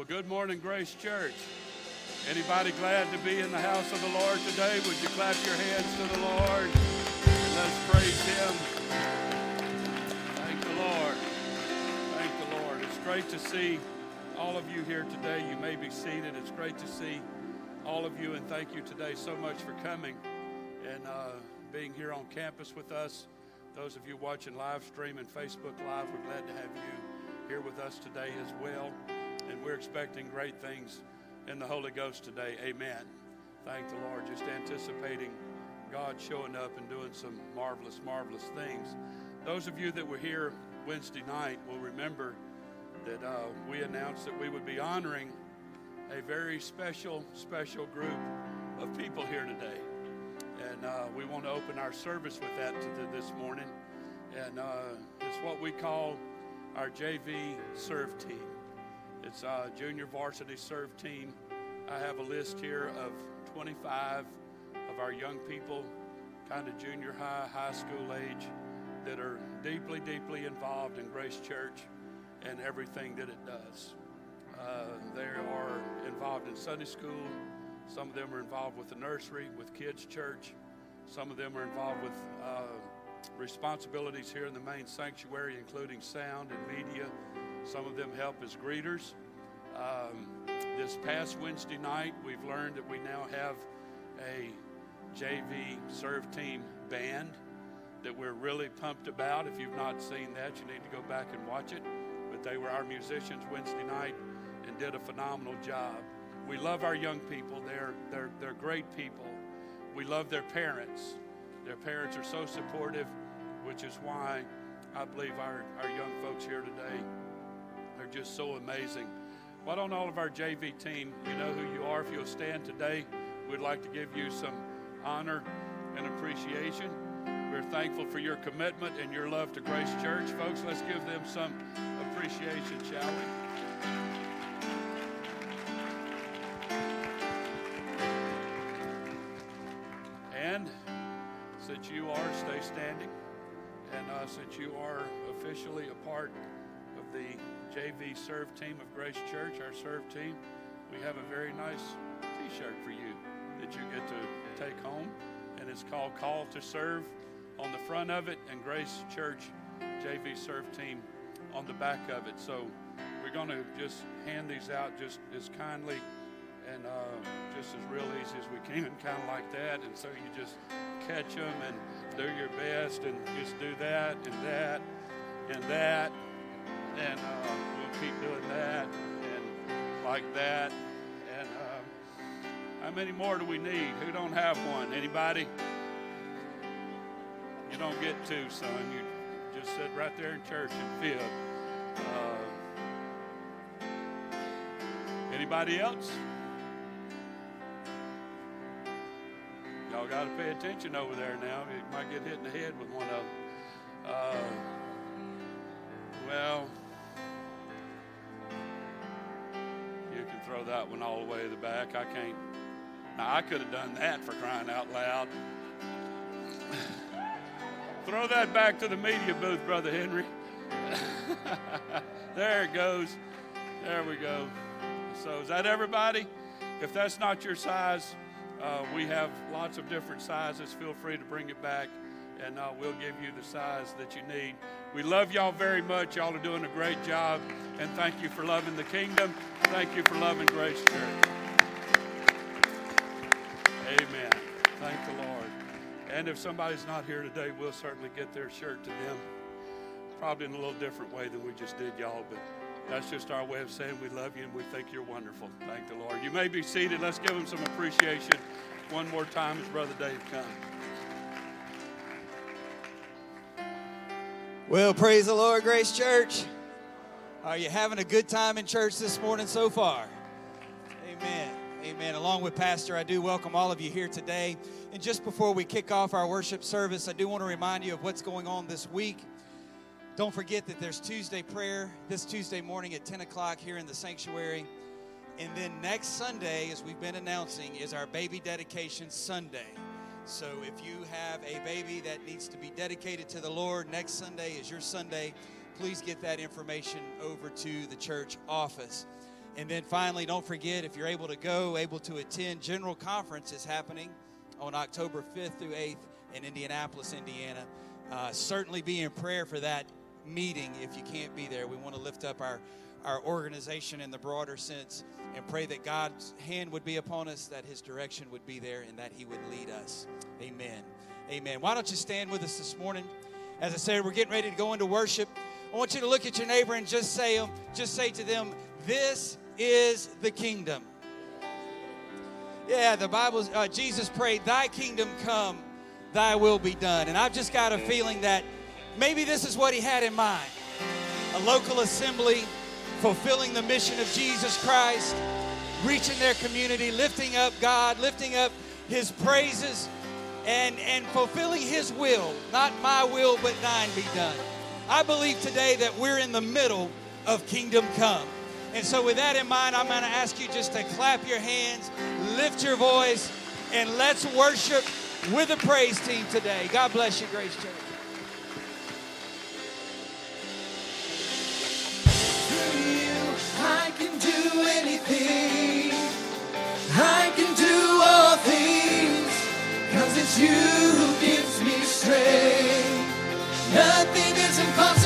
Well, good morning, Grace Church. Anybody glad to be in the house of the Lord today? Would you clap your hands to the Lord? And let's praise Him. Thank the Lord. Thank the Lord. It's great to see all of you here today. You may be seated. It's great to see all of you, and thank you today so much for coming and uh, being here on campus with us. Those of you watching live stream and Facebook Live, we're glad to have you here with us today as well. And we're expecting great things in the Holy Ghost today. Amen. Thank the Lord. Just anticipating God showing up and doing some marvelous, marvelous things. Those of you that were here Wednesday night will remember that uh, we announced that we would be honoring a very special, special group of people here today. And uh, we want to open our service with that this morning. And uh, it's what we call our JV serve team. It's a junior varsity serve team. I have a list here of 25 of our young people, kind of junior high, high school age, that are deeply, deeply involved in Grace Church and everything that it does. Uh, they are involved in Sunday school. Some of them are involved with the nursery, with kids' church. Some of them are involved with uh, responsibilities here in the main sanctuary, including sound and media. Some of them help as greeters. Um, this past Wednesday night, we've learned that we now have a JV serve team band that we're really pumped about. If you've not seen that, you need to go back and watch it. But they were our musicians Wednesday night and did a phenomenal job. We love our young people. They're, they're, they're great people. We love their parents. Their parents are so supportive, which is why I believe our, our young folks here today just so amazing. Why don't all of our JV team, you know who you are, if you'll stand today, we'd like to give you some honor and appreciation. We're thankful for your commitment and your love to Grace Church. Folks, let's give them some appreciation, shall we? And since you are, stay standing. And uh, since you are officially a part the JV Serve team of Grace Church, our Serve team, we have a very nice t shirt for you that you get to take home. And it's called Call to Serve on the front of it, and Grace Church JV Serve team on the back of it. So we're going to just hand these out just as kindly and uh, just as real easy as we can, kind of like that. And so you just catch them and do your best and just do that and that and that. And uh, we'll keep doing that and like that. And uh, how many more do we need? Who don't have one? Anybody? You don't get two, son. You just sit right there in church and feel. Uh, anybody else? Y'all got to pay attention over there now. You might get hit in the head with one of them. Uh, well, throw that one all the way to the back. I can't. Now, I could have done that for crying out loud. throw that back to the media booth, Brother Henry. there it goes. There we go. So, is that everybody? If that's not your size, uh, we have lots of different sizes. Feel free to bring it back, and uh, we'll give you the size that you need. We love y'all very much. Y'all are doing a great job, and thank you for loving the kingdom. Thank you for loving Grace Church. Amen. Thank the Lord. And if somebody's not here today, we'll certainly get their shirt to them. Probably in a little different way than we just did, y'all, but that's just our way of saying we love you and we think you're wonderful. Thank the Lord. You may be seated. Let's give him some appreciation one more time as Brother Dave comes. Well, praise the Lord, Grace Church. Are you having a good time in church this morning so far? Amen. Amen. Along with Pastor, I do welcome all of you here today. And just before we kick off our worship service, I do want to remind you of what's going on this week. Don't forget that there's Tuesday prayer this Tuesday morning at 10 o'clock here in the sanctuary. And then next Sunday, as we've been announcing, is our baby dedication Sunday. So if you have a baby that needs to be dedicated to the Lord, next Sunday is your Sunday. Please get that information over to the church office. And then finally, don't forget if you're able to go, able to attend, General Conference is happening on October 5th through 8th in Indianapolis, Indiana. Uh, certainly be in prayer for that meeting if you can't be there. We want to lift up our, our organization in the broader sense and pray that God's hand would be upon us, that His direction would be there, and that He would lead us. Amen. Amen. Why don't you stand with us this morning? As I said, we're getting ready to go into worship. I want you to look at your neighbor and just say, just say to them, "This is the kingdom." Yeah, the Bible. Uh, Jesus prayed, "Thy kingdom come, Thy will be done." And I've just got a feeling that maybe this is what He had in mind: a local assembly fulfilling the mission of Jesus Christ, reaching their community, lifting up God, lifting up His praises, and, and fulfilling His will. Not my will, but thine be done. I believe today that we're in the middle of kingdom come. And so, with that in mind, I'm going to ask you just to clap your hands, lift your voice, and let's worship with the praise team today. God bless you, Grace Church. I can do anything. I can do all things. Cause it's you who gives me strength. Nothing is impossible.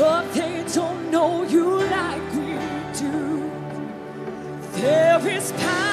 But they don't know you like we do. There is power.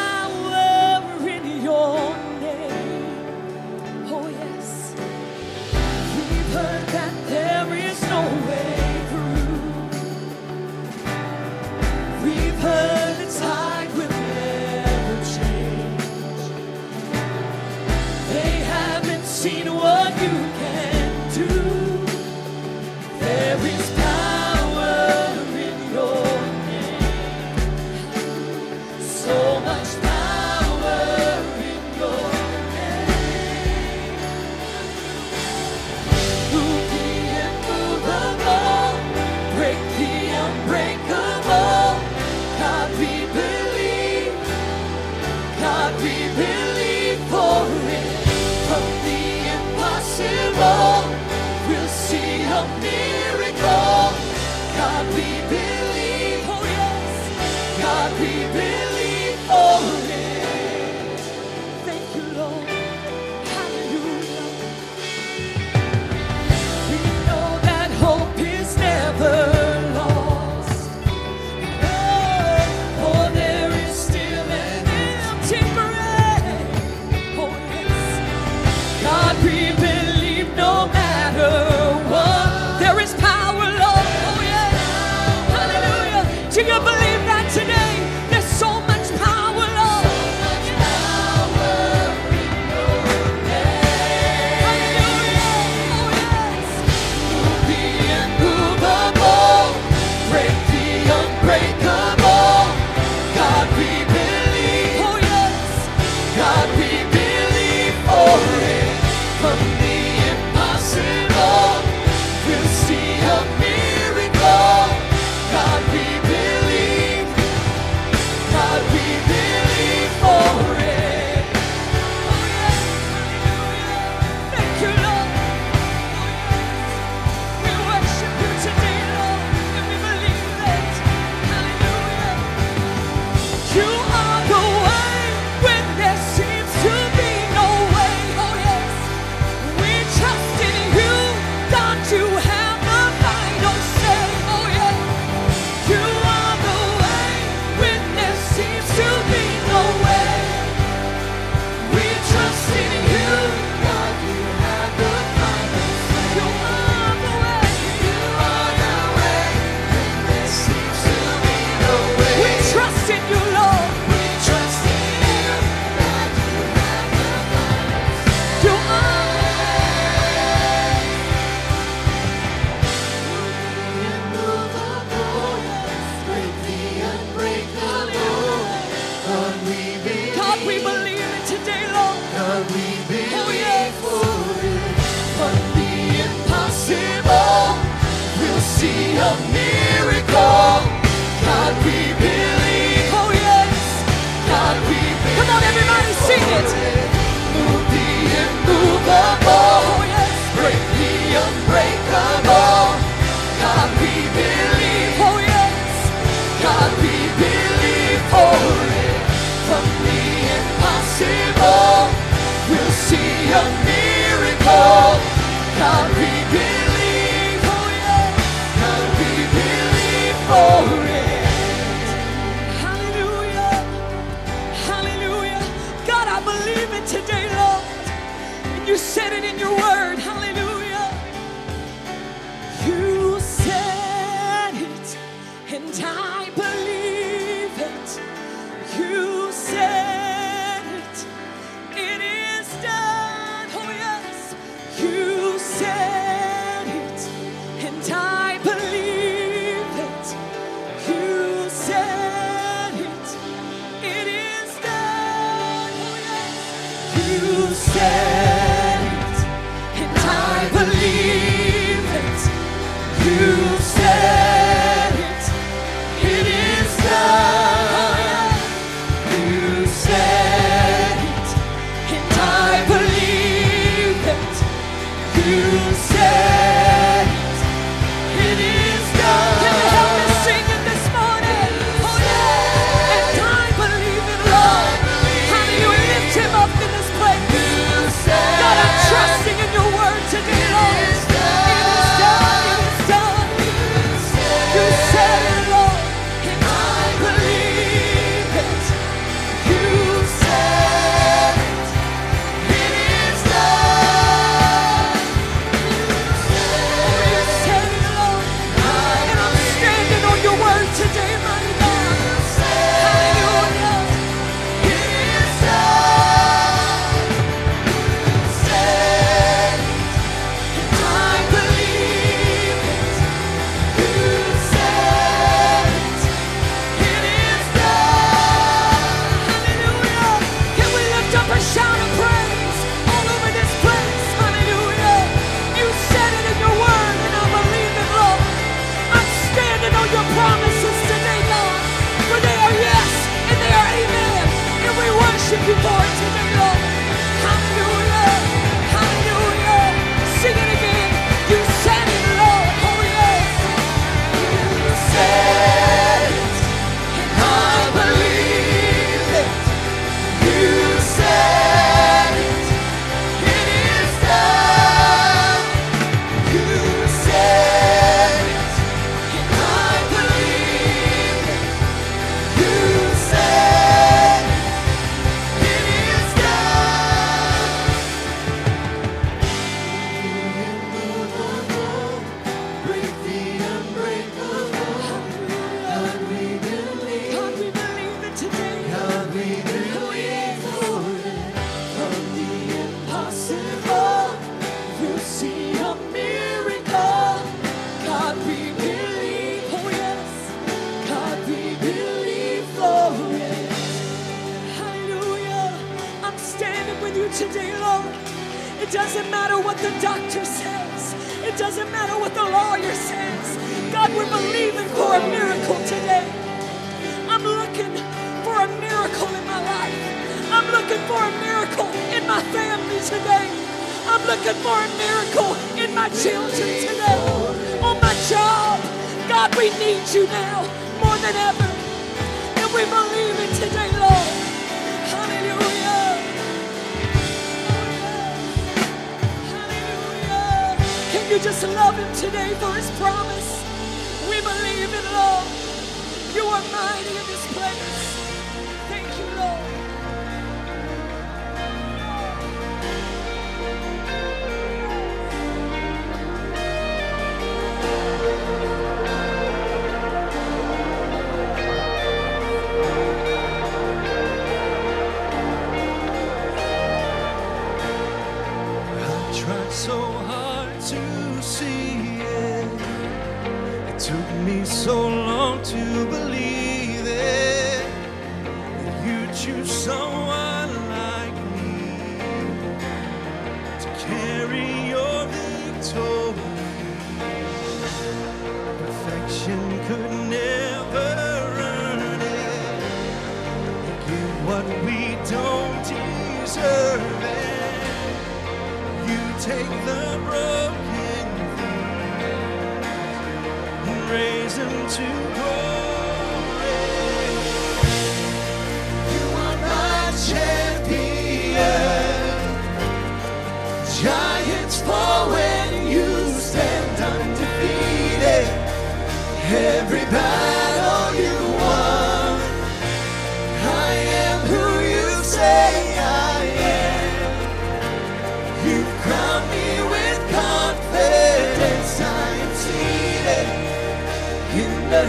And raise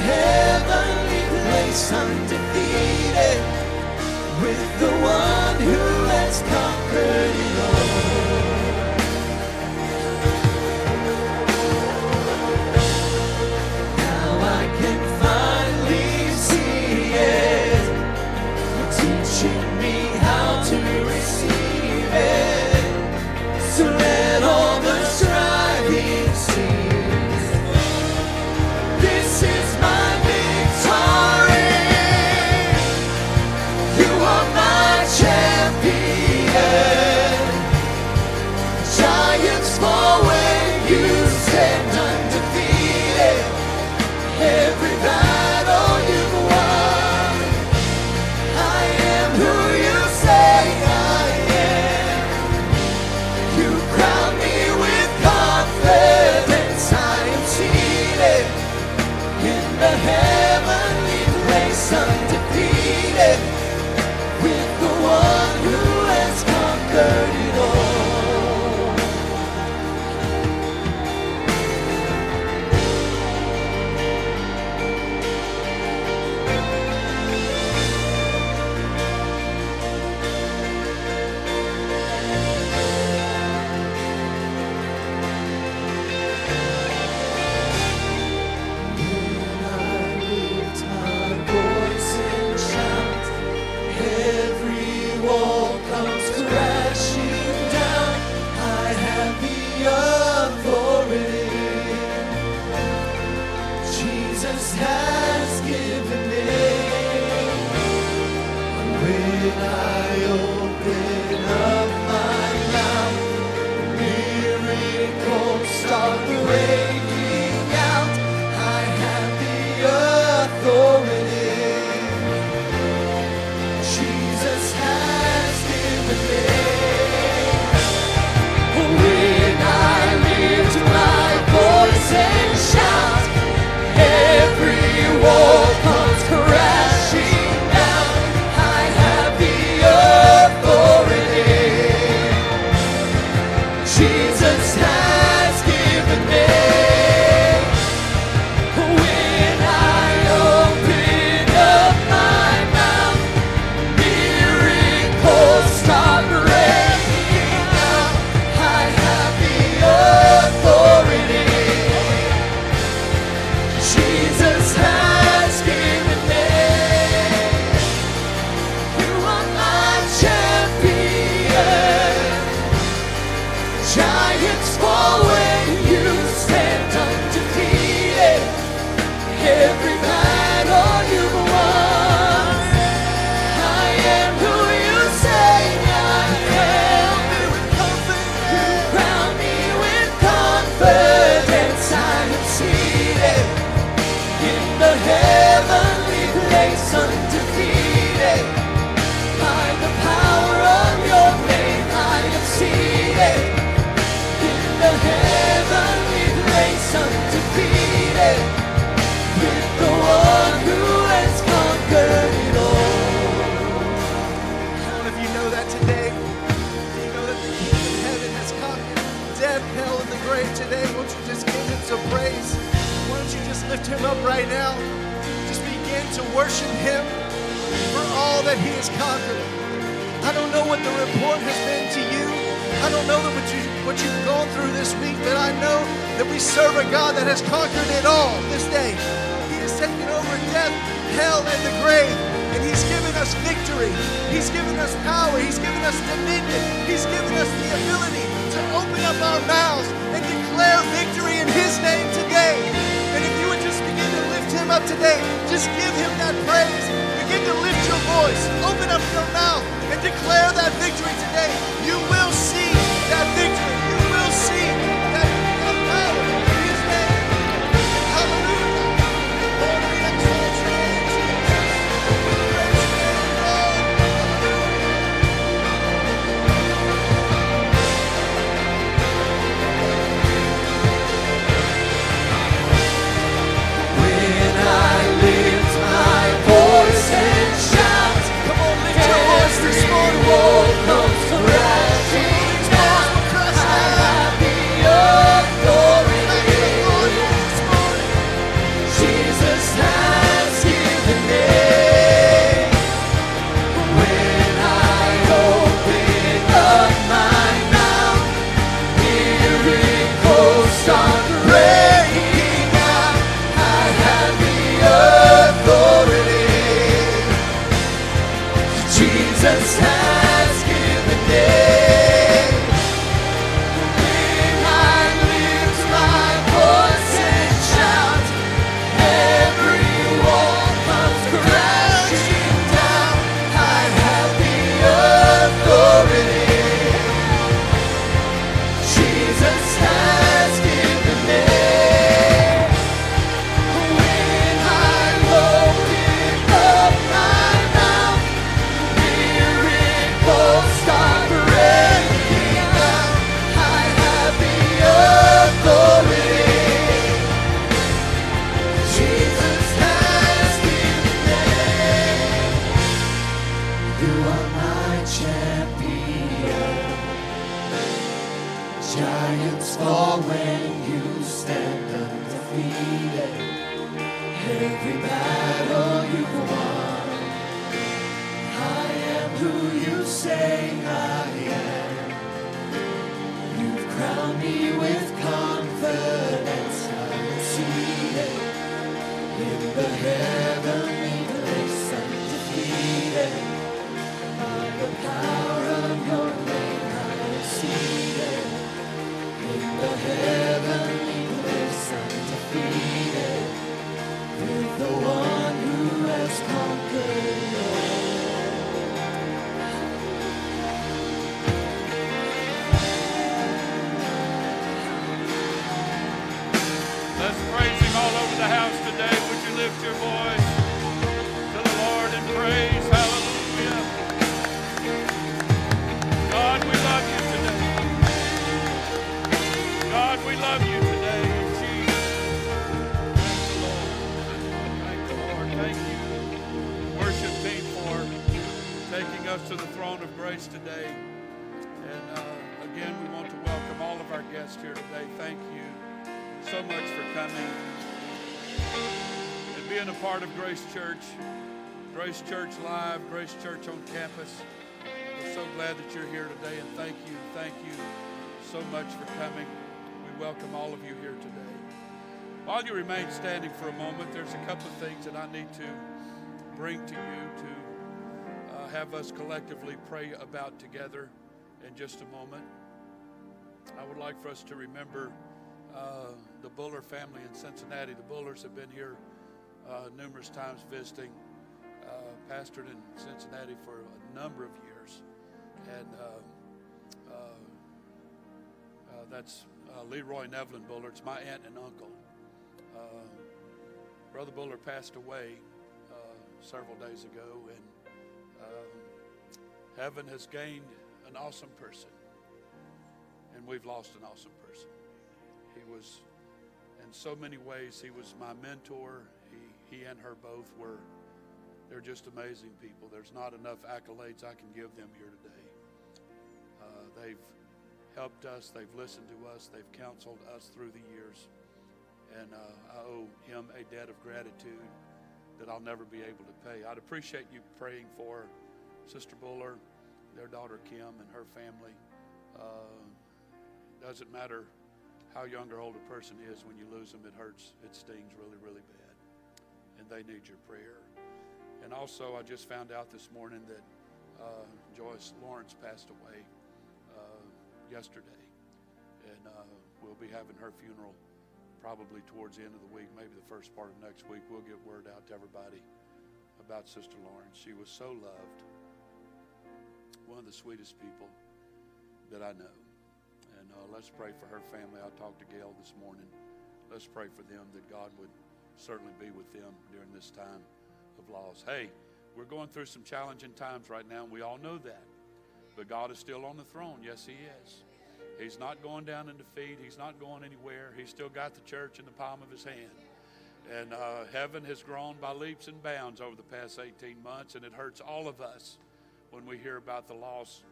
heavenly place, of you here today. While you remain standing for a moment, there's a couple of things that I need to bring to you to uh, have us collectively pray about together in just a moment. I would like for us to remember uh, the Buller family in Cincinnati. The Bullers have been here uh, numerous times visiting, uh, pastored in Cincinnati for a number of years, and uh, uh, that's uh, Leroy Nevlin Buller. It's my aunt and uncle. Uh, Brother Buller passed away uh, several days ago, and uh, heaven has gained an awesome person, and we've lost an awesome person. He was, in so many ways, he was my mentor. He, he and her both were, they're just amazing people. There's not enough accolades I can give them here today. Uh, they've helped us, they've listened to us, they've counseled us through the years. And uh, I owe him a debt of gratitude that I'll never be able to pay. I'd appreciate you praying for Sister Buller, their daughter Kim, and her family. Uh, doesn't matter how young or old a person is, when you lose them, it hurts. It stings really, really bad. And they need your prayer. And also, I just found out this morning that uh, Joyce Lawrence passed away yesterday. And uh, we'll be having her funeral probably towards the end of the week, maybe the first part of next week. We'll get word out to everybody about Sister Lawrence. She was so loved, one of the sweetest people that I know. And uh, let's pray for her family. I talked to Gail this morning. Let's pray for them that God would certainly be with them during this time of loss. Hey, we're going through some challenging times right now, and we all know that. But God is still on the throne. Yes, He is. He's not going down in defeat. He's not going anywhere. He's still got the church in the palm of His hand. And uh, heaven has grown by leaps and bounds over the past 18 months, and it hurts all of us when we hear about the loss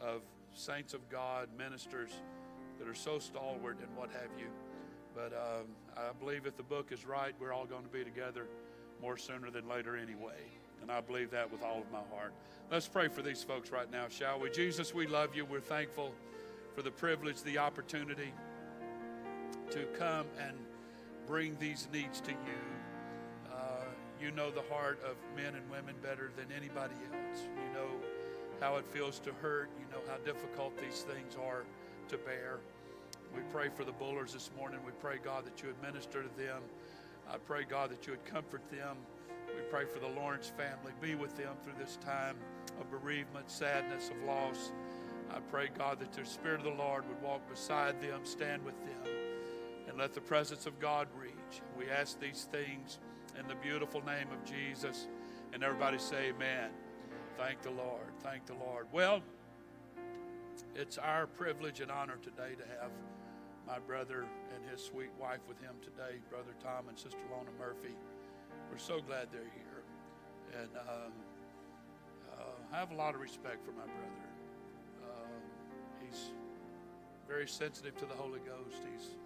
of saints of God, ministers that are so stalwart and what have you. But um, I believe if the book is right, we're all going to be together more sooner than later anyway. And I believe that with all of my heart. Let's pray for these folks right now, shall we? Jesus, we love you. We're thankful for the privilege, the opportunity to come and bring these needs to you. Uh, you know the heart of men and women better than anybody else. You know how it feels to hurt. You know how difficult these things are to bear. We pray for the Bullers this morning. We pray, God, that you would minister to them. I pray, God, that you would comfort them. We pray for the Lawrence family. Be with them through this time of bereavement, sadness, of loss. I pray, God, that the Spirit of the Lord would walk beside them, stand with them, and let the presence of God reach. We ask these things in the beautiful name of Jesus. And everybody say, Amen. Thank the Lord. Thank the Lord. Well, it's our privilege and honor today to have my brother and his sweet wife with him today, Brother Tom and Sister Lona Murphy. We're so glad they're here. And um, uh, I have a lot of respect for my brother. Uh, he's very sensitive to the Holy Ghost. He's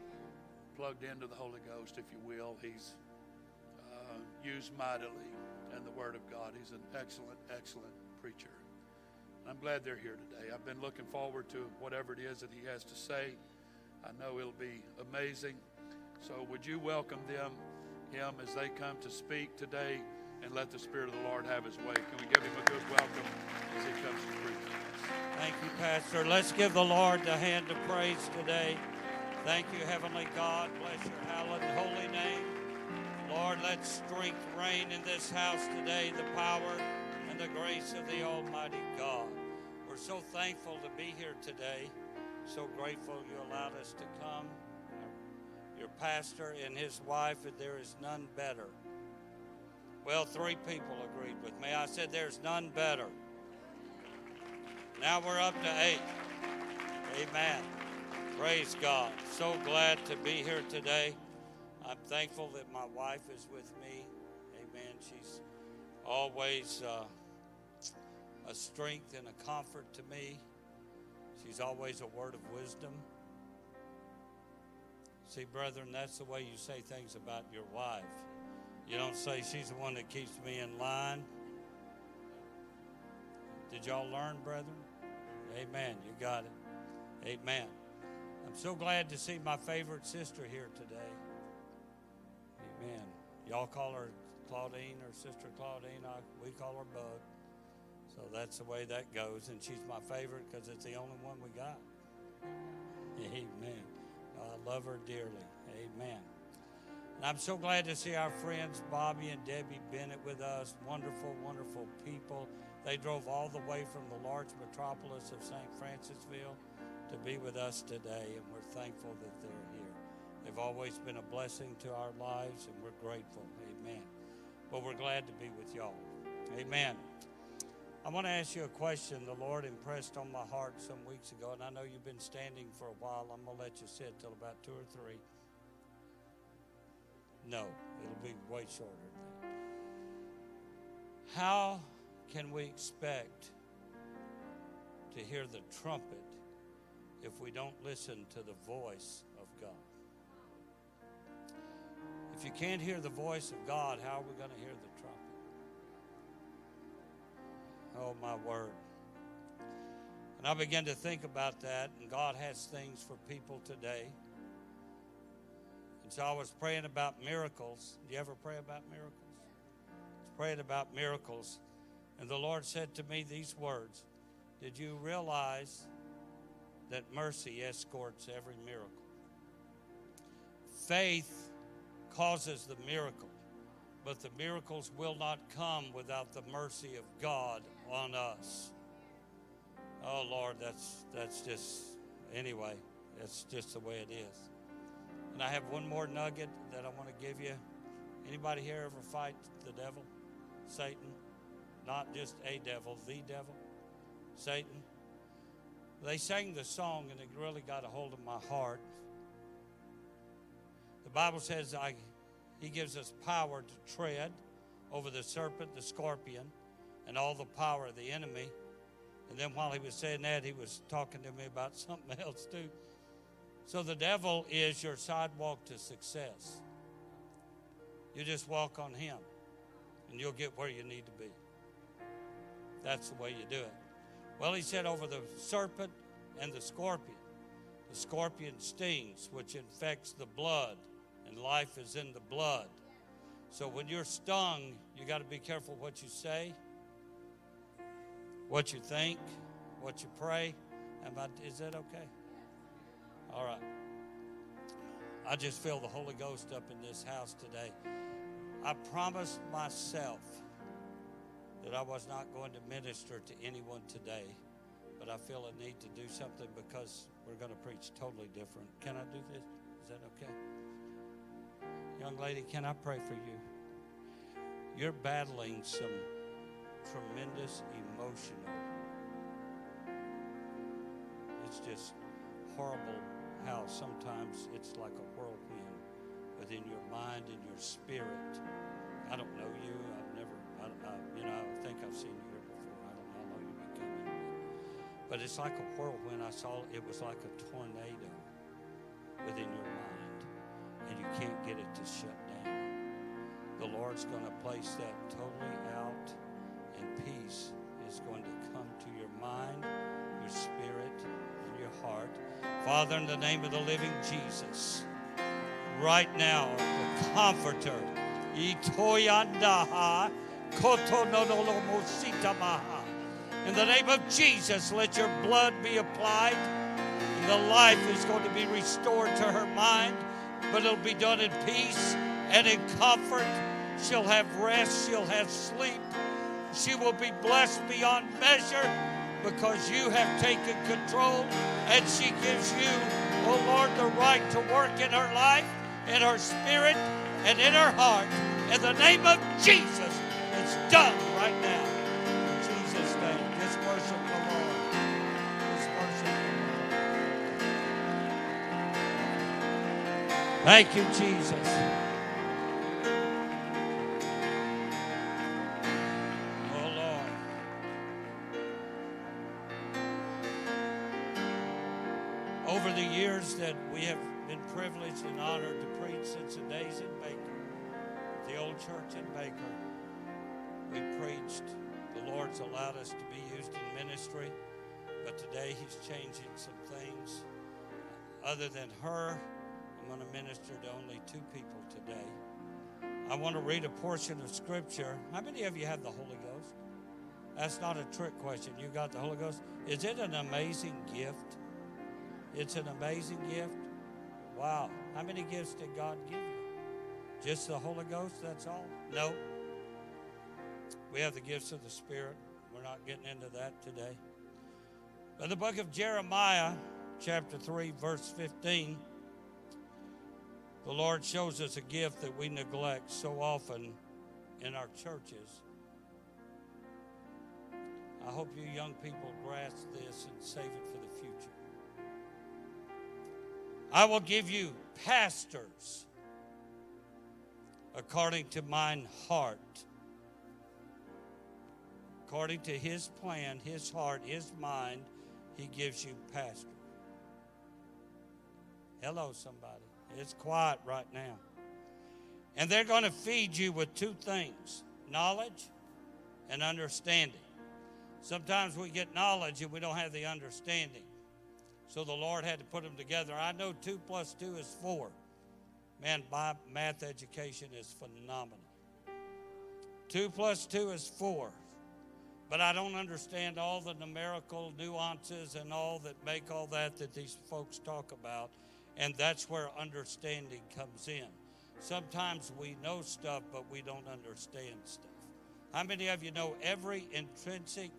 plugged into the Holy Ghost, if you will. He's uh, used mightily in the Word of God. He's an excellent, excellent preacher. I'm glad they're here today. I've been looking forward to whatever it is that he has to say. I know it'll be amazing. So would you welcome them, him, as they come to speak today and let the Spirit of the Lord have his way. Can we give him a good welcome as he comes to preach? Thank you, Pastor. Let's give the Lord the hand of praise today. Thank you, Heavenly God. Bless your hallowed holy name. Lord, let strength reign in this house today, the power and the grace of the Almighty God. We're so thankful to be here today. So grateful you allowed us to come. Your pastor and his wife, and there is none better. Well, three people agreed with me. I said, There's none better. Now we're up to eight. Amen. Praise God. So glad to be here today. I'm thankful that my wife is with me. Amen. She's always uh, a strength and a comfort to me. She's always a word of wisdom. See, brethren, that's the way you say things about your wife. You don't say she's the one that keeps me in line. Did y'all learn, brethren? Amen. You got it. Amen. I'm so glad to see my favorite sister here today. Amen. Y'all call her Claudine or Sister Claudine. I, we call her Bug. So that's the way that goes. And she's my favorite because it's the only one we got. Amen. I love her dearly. Amen. And I'm so glad to see our friends Bobby and Debbie Bennett with us. Wonderful, wonderful people. They drove all the way from the large metropolis of St. Francisville to be with us today, and we're thankful that they're here. They've always been a blessing to our lives, and we're grateful. Amen. But we're glad to be with y'all. Amen. I want to ask you a question the Lord impressed on my heart some weeks ago, and I know you've been standing for a while. I'm going to let you sit till about two or three. No, it'll be way shorter than that. How can we expect to hear the trumpet if we don't listen to the voice of God? If you can't hear the voice of God, how are we going to hear the trumpet? Oh, my word. And I began to think about that, and God has things for people today. And so I was praying about miracles. Do you ever pray about miracles? Praying about miracles. And the Lord said to me these words Did you realize that mercy escorts every miracle? Faith causes the miracle, but the miracles will not come without the mercy of God on us. Oh Lord, that's that's just anyway, that's just the way it is. And I have one more nugget that I want to give you. Anybody here ever fight the devil? Satan? Not just a devil, the devil? Satan? They sang the song and it really got a hold of my heart. The Bible says I, He gives us power to tread over the serpent, the scorpion, and all the power of the enemy. And then while he was saying that, he was talking to me about something else too. So the devil is your sidewalk to success. You just walk on him, and you'll get where you need to be. That's the way you do it. Well, he said over the serpent and the scorpion. The scorpion stings, which infects the blood, and life is in the blood. So when you're stung, you got to be careful what you say, what you think, what you pray. Am I, is that okay? All right. I just feel the Holy Ghost up in this house today. I promised myself that I was not going to minister to anyone today, but I feel a need to do something because we're going to preach totally different. Can I do this? Is that okay? Young lady, can I pray for you? You're battling some tremendous emotional. It's just horrible how sometimes it's like a whirlwind within your mind and your spirit. I don't know you. I've never, I, I, you know, I think I've seen you here before. I don't know how long you've been coming. But it's like a whirlwind. I saw it was like a tornado within your mind, and you can't get it to shut down. The Lord's going to place that totally out, and peace is going to come to your mind, your spirit, and your heart. Father, in the name of the living Jesus, right now, the Comforter. In the name of Jesus, let your blood be applied. And the life is going to be restored to her mind, but it'll be done in peace and in comfort. She'll have rest, she'll have sleep. She will be blessed beyond measure because you have taken control and she gives you, oh Lord, the right to work in her life, in her spirit, and in her heart. In the name of Jesus, it's done right now. In Jesus' name, just worship the Lord. Just worship the Lord. Thank you, Jesus. That we have been privileged and honored to preach since the days in Baker, the old church in Baker, we preached. The Lord's allowed us to be used in ministry, but today He's changing some things. Other than her, I'm going to minister to only two people today. I want to read a portion of Scripture. How many of you have the Holy Ghost? That's not a trick question. You got the Holy Ghost? Is it an amazing gift? It's an amazing gift. Wow. How many gifts did God give you? Just the Holy Ghost? That's all? No. We have the gifts of the Spirit. We're not getting into that today. But the book of Jeremiah, chapter 3, verse 15, the Lord shows us a gift that we neglect so often in our churches. I hope you young people grasp this and save it for the. I will give you pastors according to mine heart. According to his plan, his heart, his mind, he gives you pastors. Hello, somebody. It's quiet right now. And they're going to feed you with two things knowledge and understanding. Sometimes we get knowledge and we don't have the understanding. So the Lord had to put them together. I know two plus two is four. Man, my math education is phenomenal. Two plus two is four. But I don't understand all the numerical nuances and all that make all that that these folks talk about. And that's where understanding comes in. Sometimes we know stuff, but we don't understand stuff. How many of you know every intrinsic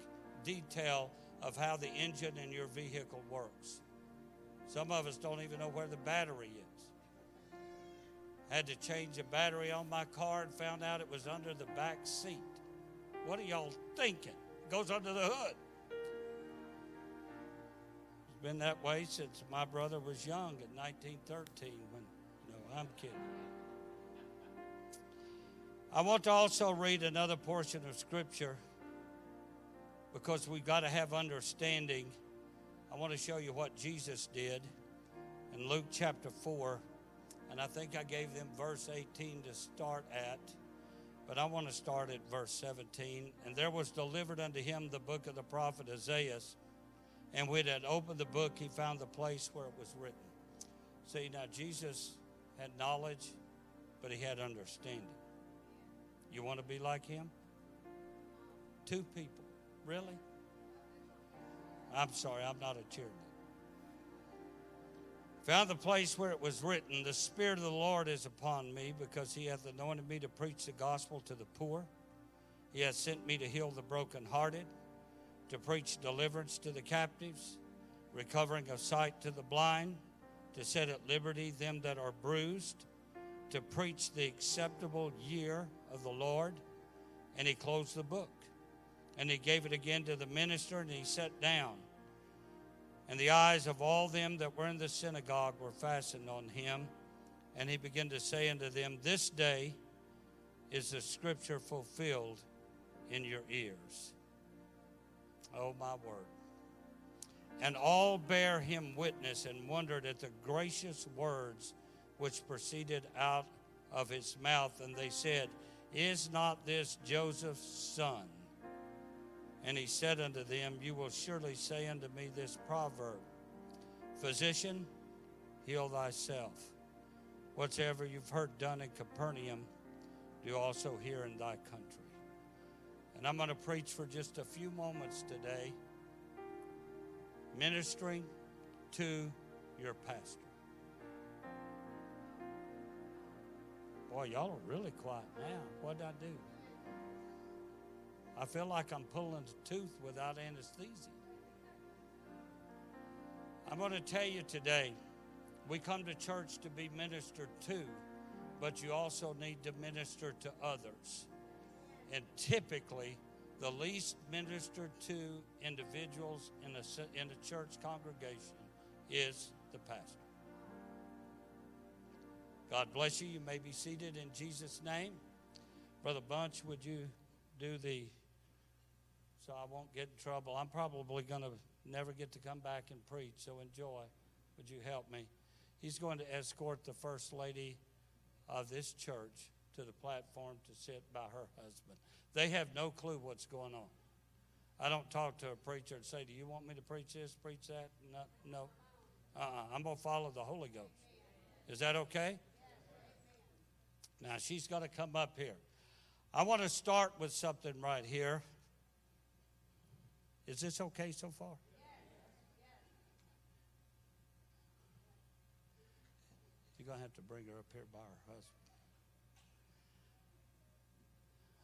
detail of how the engine in your vehicle works? Some of us don't even know where the battery is. Had to change the battery on my car and found out it was under the back seat. What are y'all thinking? It goes under the hood. It's been that way since my brother was young in 1913 when, no, I'm kidding. I want to also read another portion of Scripture because we've got to have understanding. I want to show you what Jesus did in Luke chapter 4. And I think I gave them verse 18 to start at. But I want to start at verse 17. And there was delivered unto him the book of the prophet Isaiah. And when he had opened the book, he found the place where it was written. See, now Jesus had knowledge, but he had understanding. You want to be like him? Two people. Really? I'm sorry, I'm not a cheerleader. Found the place where it was written, The Spirit of the Lord is upon me, because he hath anointed me to preach the gospel to the poor. He hath sent me to heal the brokenhearted, to preach deliverance to the captives, recovering of sight to the blind, to set at liberty them that are bruised, to preach the acceptable year of the Lord. And he closed the book. And he gave it again to the minister, and he sat down. And the eyes of all them that were in the synagogue were fastened on him. And he began to say unto them, This day is the scripture fulfilled in your ears. Oh, my word. And all bare him witness and wondered at the gracious words which proceeded out of his mouth. And they said, Is not this Joseph's son? And he said unto them, You will surely say unto me this proverb Physician, heal thyself. Whatsoever you've heard done in Capernaum, do also here in thy country. And I'm going to preach for just a few moments today, ministering to your pastor. Boy, y'all are really quiet now. What did I do? I feel like I'm pulling a tooth without anesthesia. I'm going to tell you today we come to church to be ministered to, but you also need to minister to others. And typically, the least ministered to individuals in a, in a church congregation is the pastor. God bless you. You may be seated in Jesus' name. Brother Bunch, would you do the so I won't get in trouble. I'm probably going to never get to come back and preach, so enjoy. Would you help me? He's going to escort the First Lady of this church to the platform to sit by her husband. They have no clue what's going on. I don't talk to a preacher and say, Do you want me to preach this, preach that? No. no. Uh-uh. I'm going to follow the Holy Ghost. Is that okay? Now, she's got to come up here. I want to start with something right here. Is this okay so far? You're going to have to bring her up here by her husband.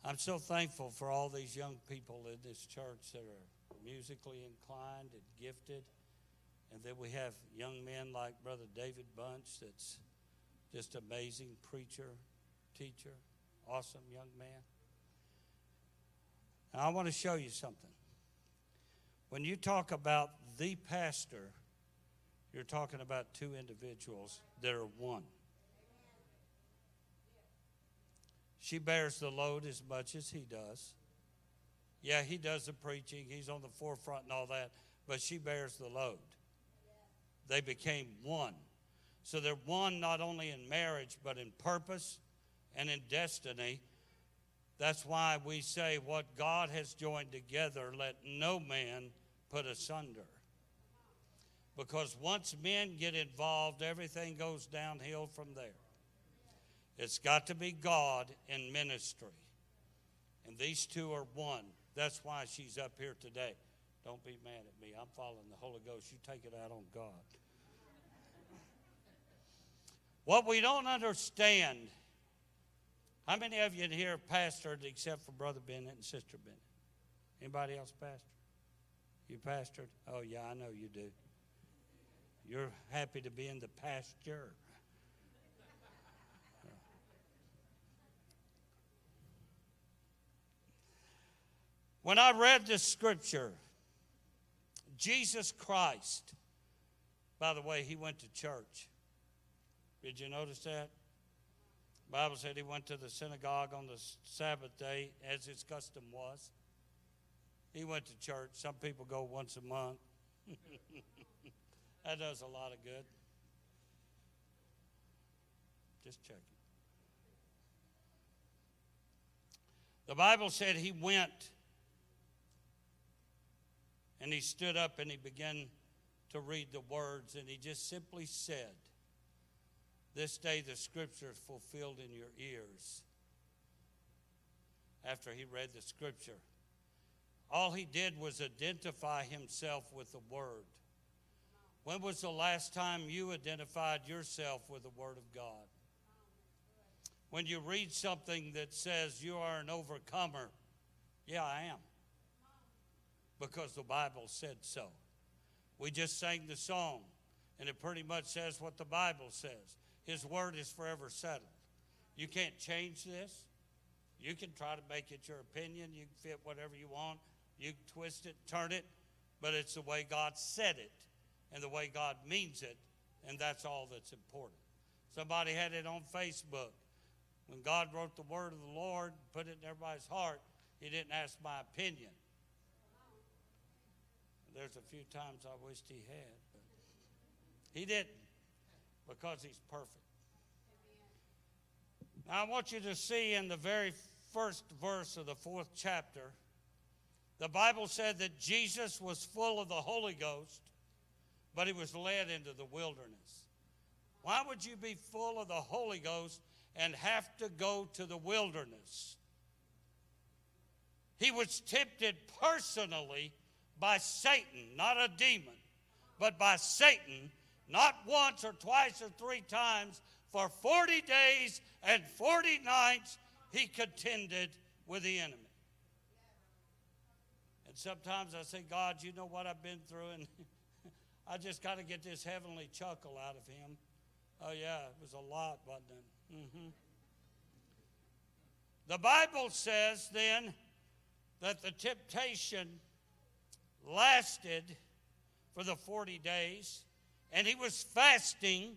I'm so thankful for all these young people in this church that are musically inclined and gifted. And then we have young men like Brother David Bunch, that's just amazing preacher, teacher, awesome young man. And I want to show you something. When you talk about the pastor, you're talking about two individuals that are one. She bears the load as much as he does. Yeah, he does the preaching, he's on the forefront and all that, but she bears the load. They became one. So they're one not only in marriage, but in purpose and in destiny. That's why we say, What God has joined together, let no man put asunder. Because once men get involved, everything goes downhill from there. It's got to be God in ministry. And these two are one. That's why she's up here today. Don't be mad at me. I'm following the Holy Ghost. You take it out on God. What we don't understand, how many of you in here pastored except for Brother Bennett and Sister Bennett? Anybody else pastor? You pastored? Oh, yeah, I know you do. You're happy to be in the pasture. When I read this scripture, Jesus Christ, by the way, he went to church. Did you notice that? Bible said he went to the synagogue on the Sabbath day, as his custom was. He went to church. Some people go once a month. that does a lot of good. Just checking. The Bible said he went and he stood up and he began to read the words, and he just simply said, This day the scripture is fulfilled in your ears. After he read the scripture, all he did was identify himself with the word. When was the last time you identified yourself with the word of God? When you read something that says you are an overcomer, yeah, I am because the Bible said so. We just sang the song, and it pretty much says what the Bible says. His word is forever settled. You can't change this. You can try to make it your opinion. You can fit whatever you want. You can twist it, turn it, but it's the way God said it and the way God means it, and that's all that's important. Somebody had it on Facebook. When God wrote the word of the Lord, and put it in everybody's heart, he didn't ask my opinion. There's a few times I wished he had, but he didn't because he's perfect. Now, I want you to see in the very first verse of the fourth chapter, the Bible said that Jesus was full of the Holy Ghost, but he was led into the wilderness. Why would you be full of the Holy Ghost and have to go to the wilderness? He was tempted personally by Satan, not a demon, but by Satan, not once or twice or three times, for 40 days and 40 nights, he contended with the enemy. And sometimes I say, God, you know what I've been through, and I just got to get this heavenly chuckle out of him. Oh, yeah, it was a lot, wasn't it? Mm-hmm. The Bible says then that the temptation lasted for the 40 days, and he was fasting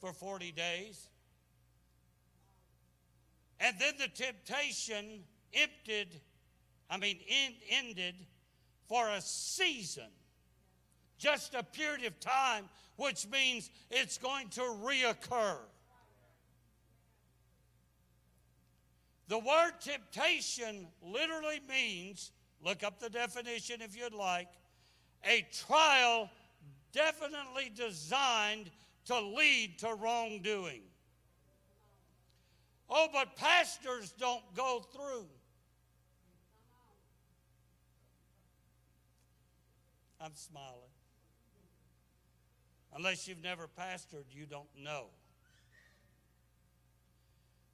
for 40 days. And then the temptation emptied, I mean, ended for a season, just a period of time, which means it's going to reoccur. The word temptation literally means Look up the definition if you'd like. A trial definitely designed to lead to wrongdoing. Oh, but pastors don't go through. I'm smiling. Unless you've never pastored, you don't know.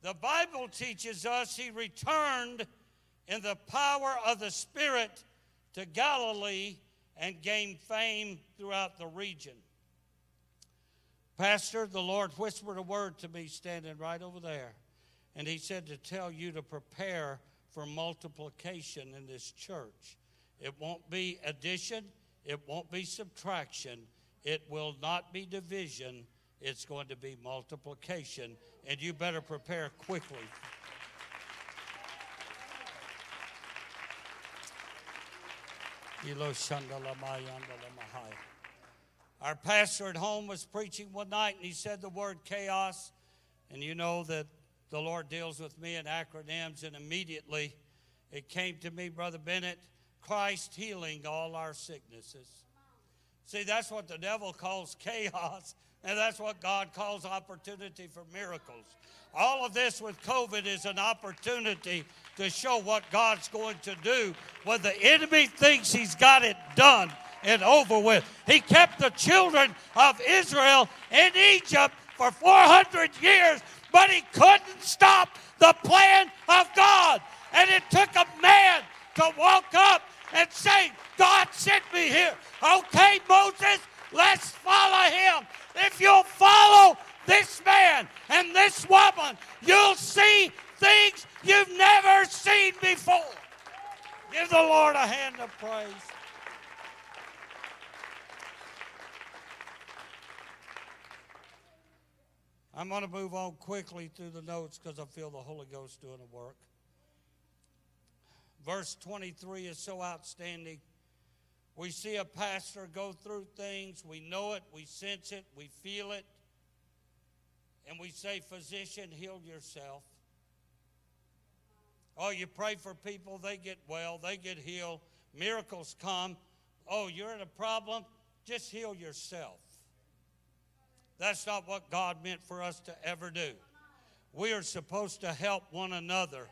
The Bible teaches us he returned in the power of the Spirit to Galilee and gained fame throughout the region. Pastor, the Lord whispered a word to me standing right over there. And he said to tell you to prepare for multiplication in this church. It won't be addition, it won't be subtraction, it will not be division, it's going to be multiplication. And you better prepare quickly. Our pastor at home was preaching one night and he said the word chaos. And you know that the Lord deals with me in acronyms, and immediately it came to me, Brother Bennett Christ healing all our sicknesses. See, that's what the devil calls chaos, and that's what God calls opportunity for miracles. All of this with COVID is an opportunity to show what God's going to do when the enemy thinks he's got it done and over with. He kept the children of Israel in Egypt for 400 years, but he couldn't stop the plan of God. And it took a man to walk up and say, God sent me here. Okay, Moses, let's follow him. If you'll follow this man and this woman, you'll see things you've never seen before. Give the Lord a hand of praise. I'm going to move on quickly through the notes because I feel the Holy Ghost doing the work. Verse 23 is so outstanding. We see a pastor go through things, we know it, we sense it, we feel it, and we say, Physician, heal yourself. Oh, you pray for people, they get well, they get healed, miracles come. Oh, you're in a problem, just heal yourself. That's not what God meant for us to ever do. We are supposed to help one another.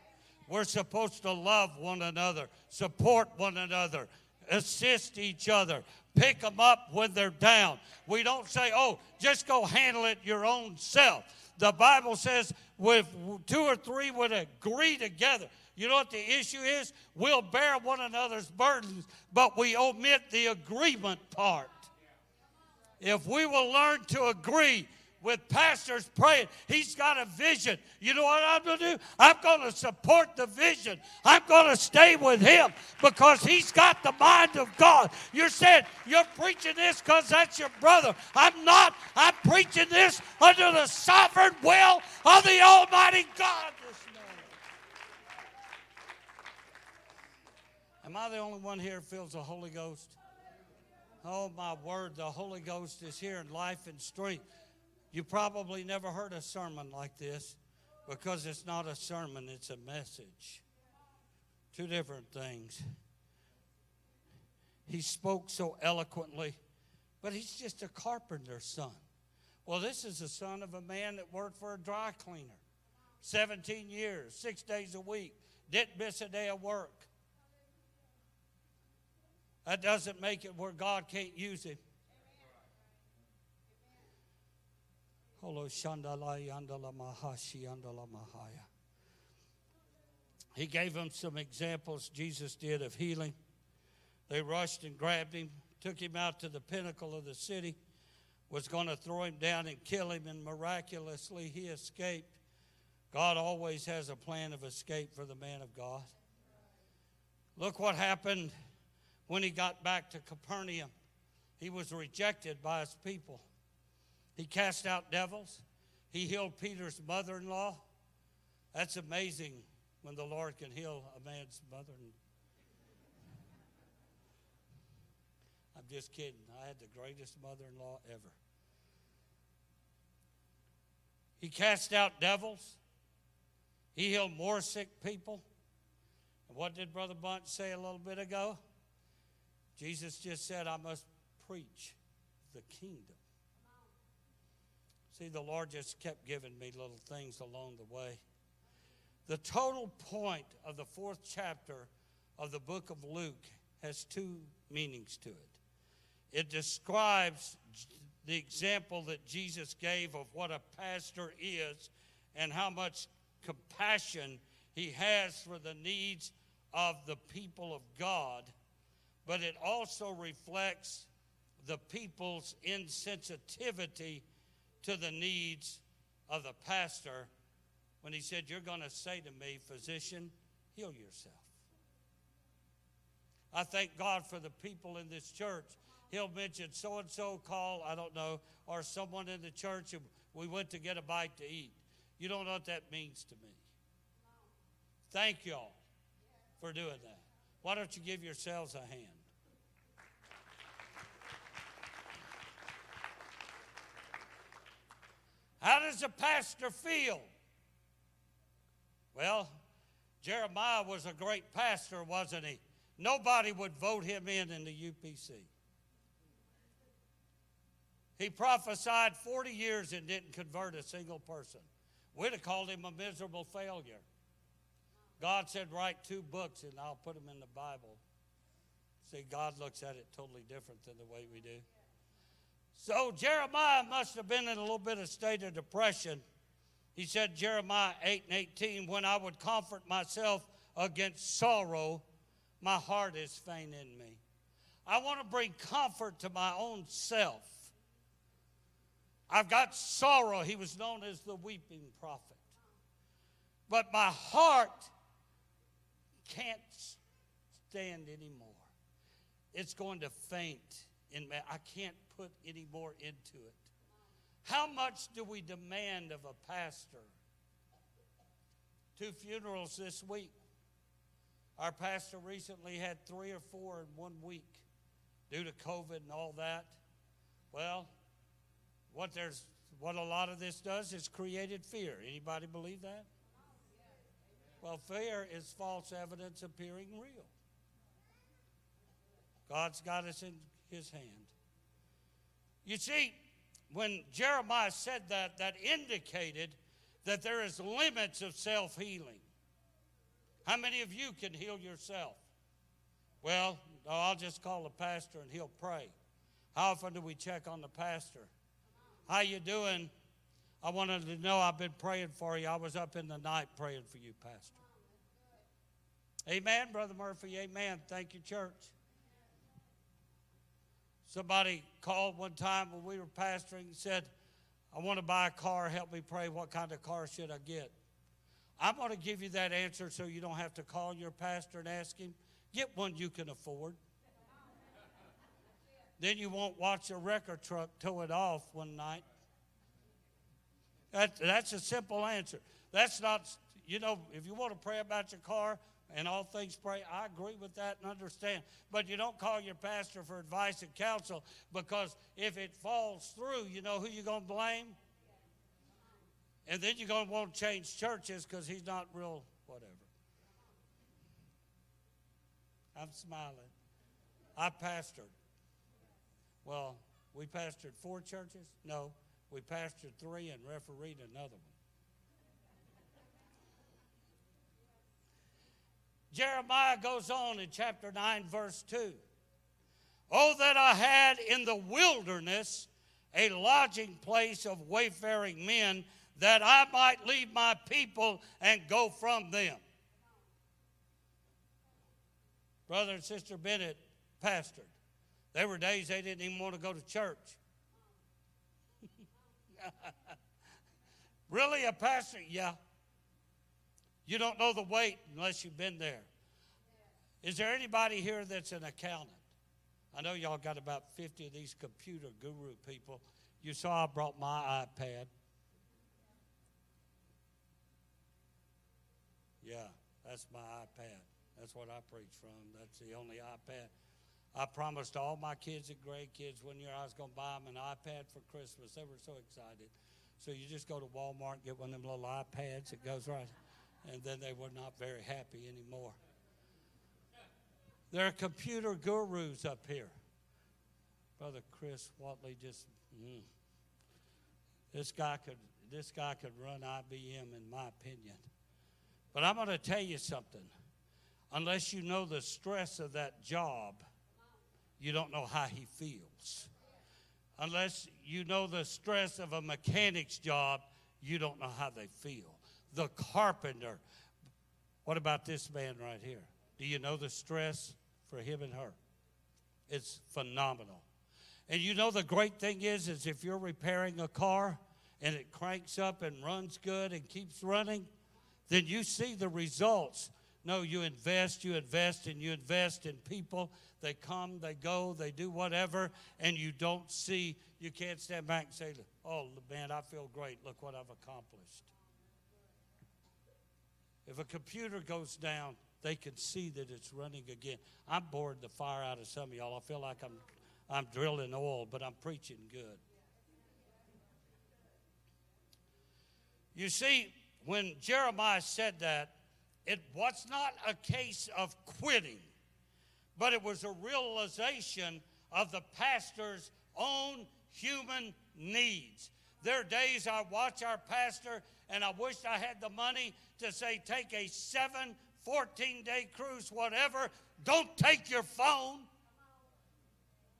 We're supposed to love one another, support one another, assist each other, pick them up when they're down. We don't say, oh, just go handle it your own self. The Bible says, with two or three would agree together. You know what the issue is? We'll bear one another's burdens, but we omit the agreement part. If we will learn to agree with pastors praying, he's got a vision. You know what I'm going to do? I'm going to support the vision. I'm going to stay with him because he's got the mind of God. You're saying you're preaching this because that's your brother. I'm not. I'm preaching this under the sovereign will of the Almighty God this morning. Am I the only one here feels the Holy Ghost? Oh, my word, the Holy Ghost is here in life and strength. You probably never heard a sermon like this because it's not a sermon, it's a message. Two different things. He spoke so eloquently, but he's just a carpenter's son. Well, this is the son of a man that worked for a dry cleaner 17 years, six days a week, didn't miss a day of work. That doesn't make it where God can't use him. He gave them some examples Jesus did of healing. They rushed and grabbed him, took him out to the pinnacle of the city, was going to throw him down and kill him, and miraculously he escaped. God always has a plan of escape for the man of God. Look what happened when he got back to Capernaum. He was rejected by his people. He cast out devils. He healed Peter's mother in law. That's amazing when the Lord can heal a man's mother. In law. I'm just kidding. I had the greatest mother in law ever. He cast out devils. He healed more sick people. And what did Brother Bunch say a little bit ago? Jesus just said, I must preach the kingdom. See, the Lord just kept giving me little things along the way. The total point of the fourth chapter of the book of Luke has two meanings to it. It describes the example that Jesus gave of what a pastor is and how much compassion he has for the needs of the people of God, but it also reflects the people's insensitivity to the needs of the pastor when he said, You're going to say to me, Physician, heal yourself. I thank God for the people in this church. He'll mention so and so call, I don't know, or someone in the church, and we went to get a bite to eat. You don't know what that means to me. Thank y'all for doing that. Why don't you give yourselves a hand? How does a pastor feel Well, Jeremiah was a great pastor, wasn't he? Nobody would vote him in in the UPC. He prophesied 40 years and didn't convert a single person. We'd have called him a miserable failure. God said, Write two books and I'll put them in the Bible. See, God looks at it totally different than the way we do. So Jeremiah must have been in a little bit of state of depression. He said, Jeremiah 8 and 18, when I would comfort myself against sorrow, my heart is faint in me. I want to bring comfort to my own self. I've got sorrow. He was known as the weeping prophet. But my heart can't stand anymore. It's going to faint in me. I can't put any more into it. How much do we demand of a pastor? Two funerals this week. Our pastor recently had three or four in one week due to COVID and all that. Well, what there's what a lot of this does is created fear. Anybody believe that? Well, fear is false evidence appearing real. God's got us in his hand. You see, when Jeremiah said that, that indicated that there is limits of self-healing. How many of you can heal yourself? Well, I'll just call the pastor and he'll pray. How often do we check on the pastor? How you doing? I wanted to know I've been praying for you. I was up in the night praying for you, pastor. Amen, Brother Murphy. Amen. Thank you, church. Somebody called one time when we were pastoring and said, I want to buy a car. Help me pray. What kind of car should I get? I'm going to give you that answer so you don't have to call your pastor and ask him. Get one you can afford. then you won't watch a record truck tow it off one night. That, that's a simple answer. That's not, you know, if you want to pray about your car, and all things pray. I agree with that and understand. But you don't call your pastor for advice and counsel because if it falls through, you know who you're going to blame? And then you're going to want to change churches because he's not real, whatever. I'm smiling. I pastored. Well, we pastored four churches? No, we pastored three and refereed another one. Jeremiah goes on in chapter 9, verse 2. Oh, that I had in the wilderness a lodging place of wayfaring men, that I might leave my people and go from them. Brother and Sister Bennett pastored. There were days they didn't even want to go to church. really, a pastor? Yeah. You don't know the weight unless you've been there. Is there anybody here that's an accountant? I know y'all got about 50 of these computer guru people. You saw I brought my iPad. Yeah, that's my iPad. That's what I preach from. That's the only iPad. I promised all my kids and grandkids one year I was going to buy them an iPad for Christmas. They were so excited. So you just go to Walmart get one of them little iPads. It goes right and then they were not very happy anymore. There are computer gurus up here. Brother Chris Watley just, mm, this guy could, this guy could run IBM in my opinion. But I'm going to tell you something. Unless you know the stress of that job, you don't know how he feels. Unless you know the stress of a mechanic's job, you don't know how they feel the carpenter. What about this man right here? Do you know the stress for him and her? It's phenomenal. And you know the great thing is is if you're repairing a car and it cranks up and runs good and keeps running, then you see the results. No, you invest, you invest, and you invest in people. They come, they go, they do whatever, and you don't see, you can't stand back and say, Oh, man, I feel great. Look what I've accomplished. If a computer goes down, they can see that it's running again. I'm bored the fire out of some of y'all. I feel like I'm, I'm drilling oil, but I'm preaching good. You see, when Jeremiah said that, it was not a case of quitting, but it was a realization of the pastor's own human needs. There are days I watch our pastor and I wish I had the money to say, take a seven, 14 day cruise, whatever. Don't take your phone.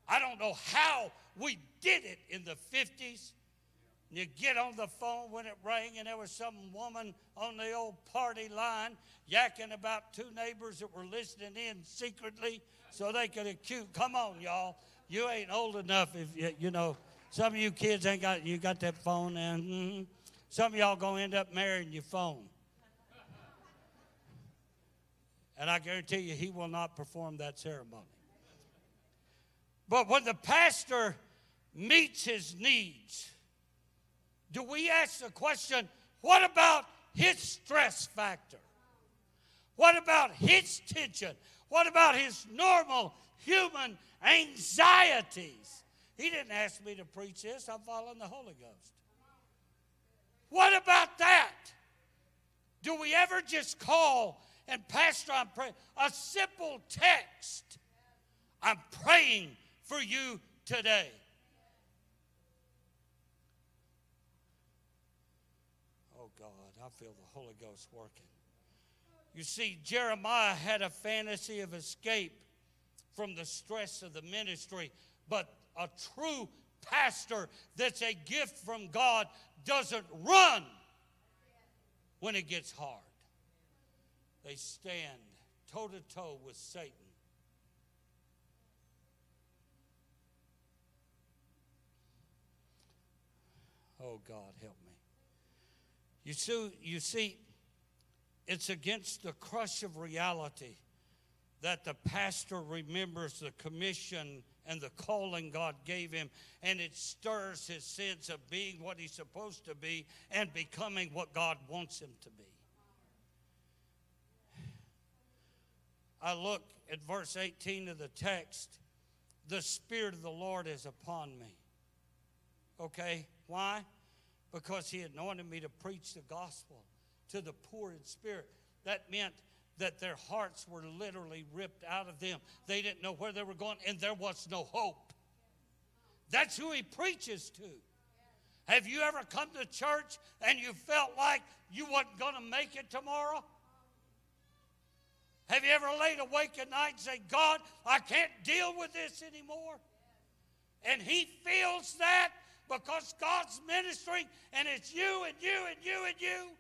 I don't know how we did it in the 50s. You get on the phone when it rang, and there was some woman on the old party line yakking about two neighbors that were listening in secretly so they could accuse. Come on, y'all. You ain't old enough if you, you know. Some of you kids ain't got you got that phone, and mhm. some of y'all gonna end up marrying your phone. And I guarantee you, he will not perform that ceremony. But when the pastor meets his needs, do we ask the question what about his stress factor? What about his tension? What about his normal human anxieties? He didn't ask me to preach this, I'm following the Holy Ghost. What about that? Do we ever just call and Pastor, I'm praying a simple text? I'm praying for you today. Oh God, I feel the Holy Ghost working. You see, Jeremiah had a fantasy of escape from the stress of the ministry, but a true pastor that's a gift from God doesn't run when it gets hard. They stand toe to toe with Satan. Oh, God, help me. You see, you see, it's against the crush of reality that the pastor remembers the commission and the calling God gave him, and it stirs his sense of being what he's supposed to be and becoming what God wants him to be. I look at verse 18 of the text the Spirit of the Lord is upon me. Okay, why? Because He anointed me to preach the gospel to the poor in spirit. That meant that their hearts were literally ripped out of them. They didn't know where they were going, and there was no hope. That's who He preaches to. Have you ever come to church and you felt like you wasn't going to make it tomorrow? Have you ever laid awake at night and say, God, I can't deal with this anymore? And He feels that because God's ministering and it's you and you and you and you.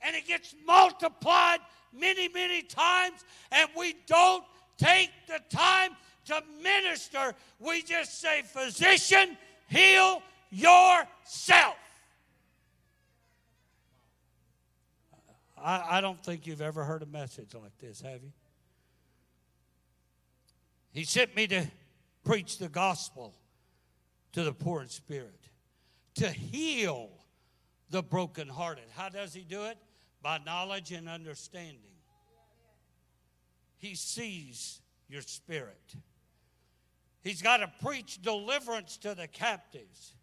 And it gets multiplied many, many times, and we don't take the time to minister. We just say, Physician, heal yourself. I, I don't think you've ever heard a message like this, have you? He sent me to preach the gospel to the poor in spirit, to heal the brokenhearted. How does he do it? By knowledge and understanding. He sees your spirit. He's got to preach deliverance to the captives,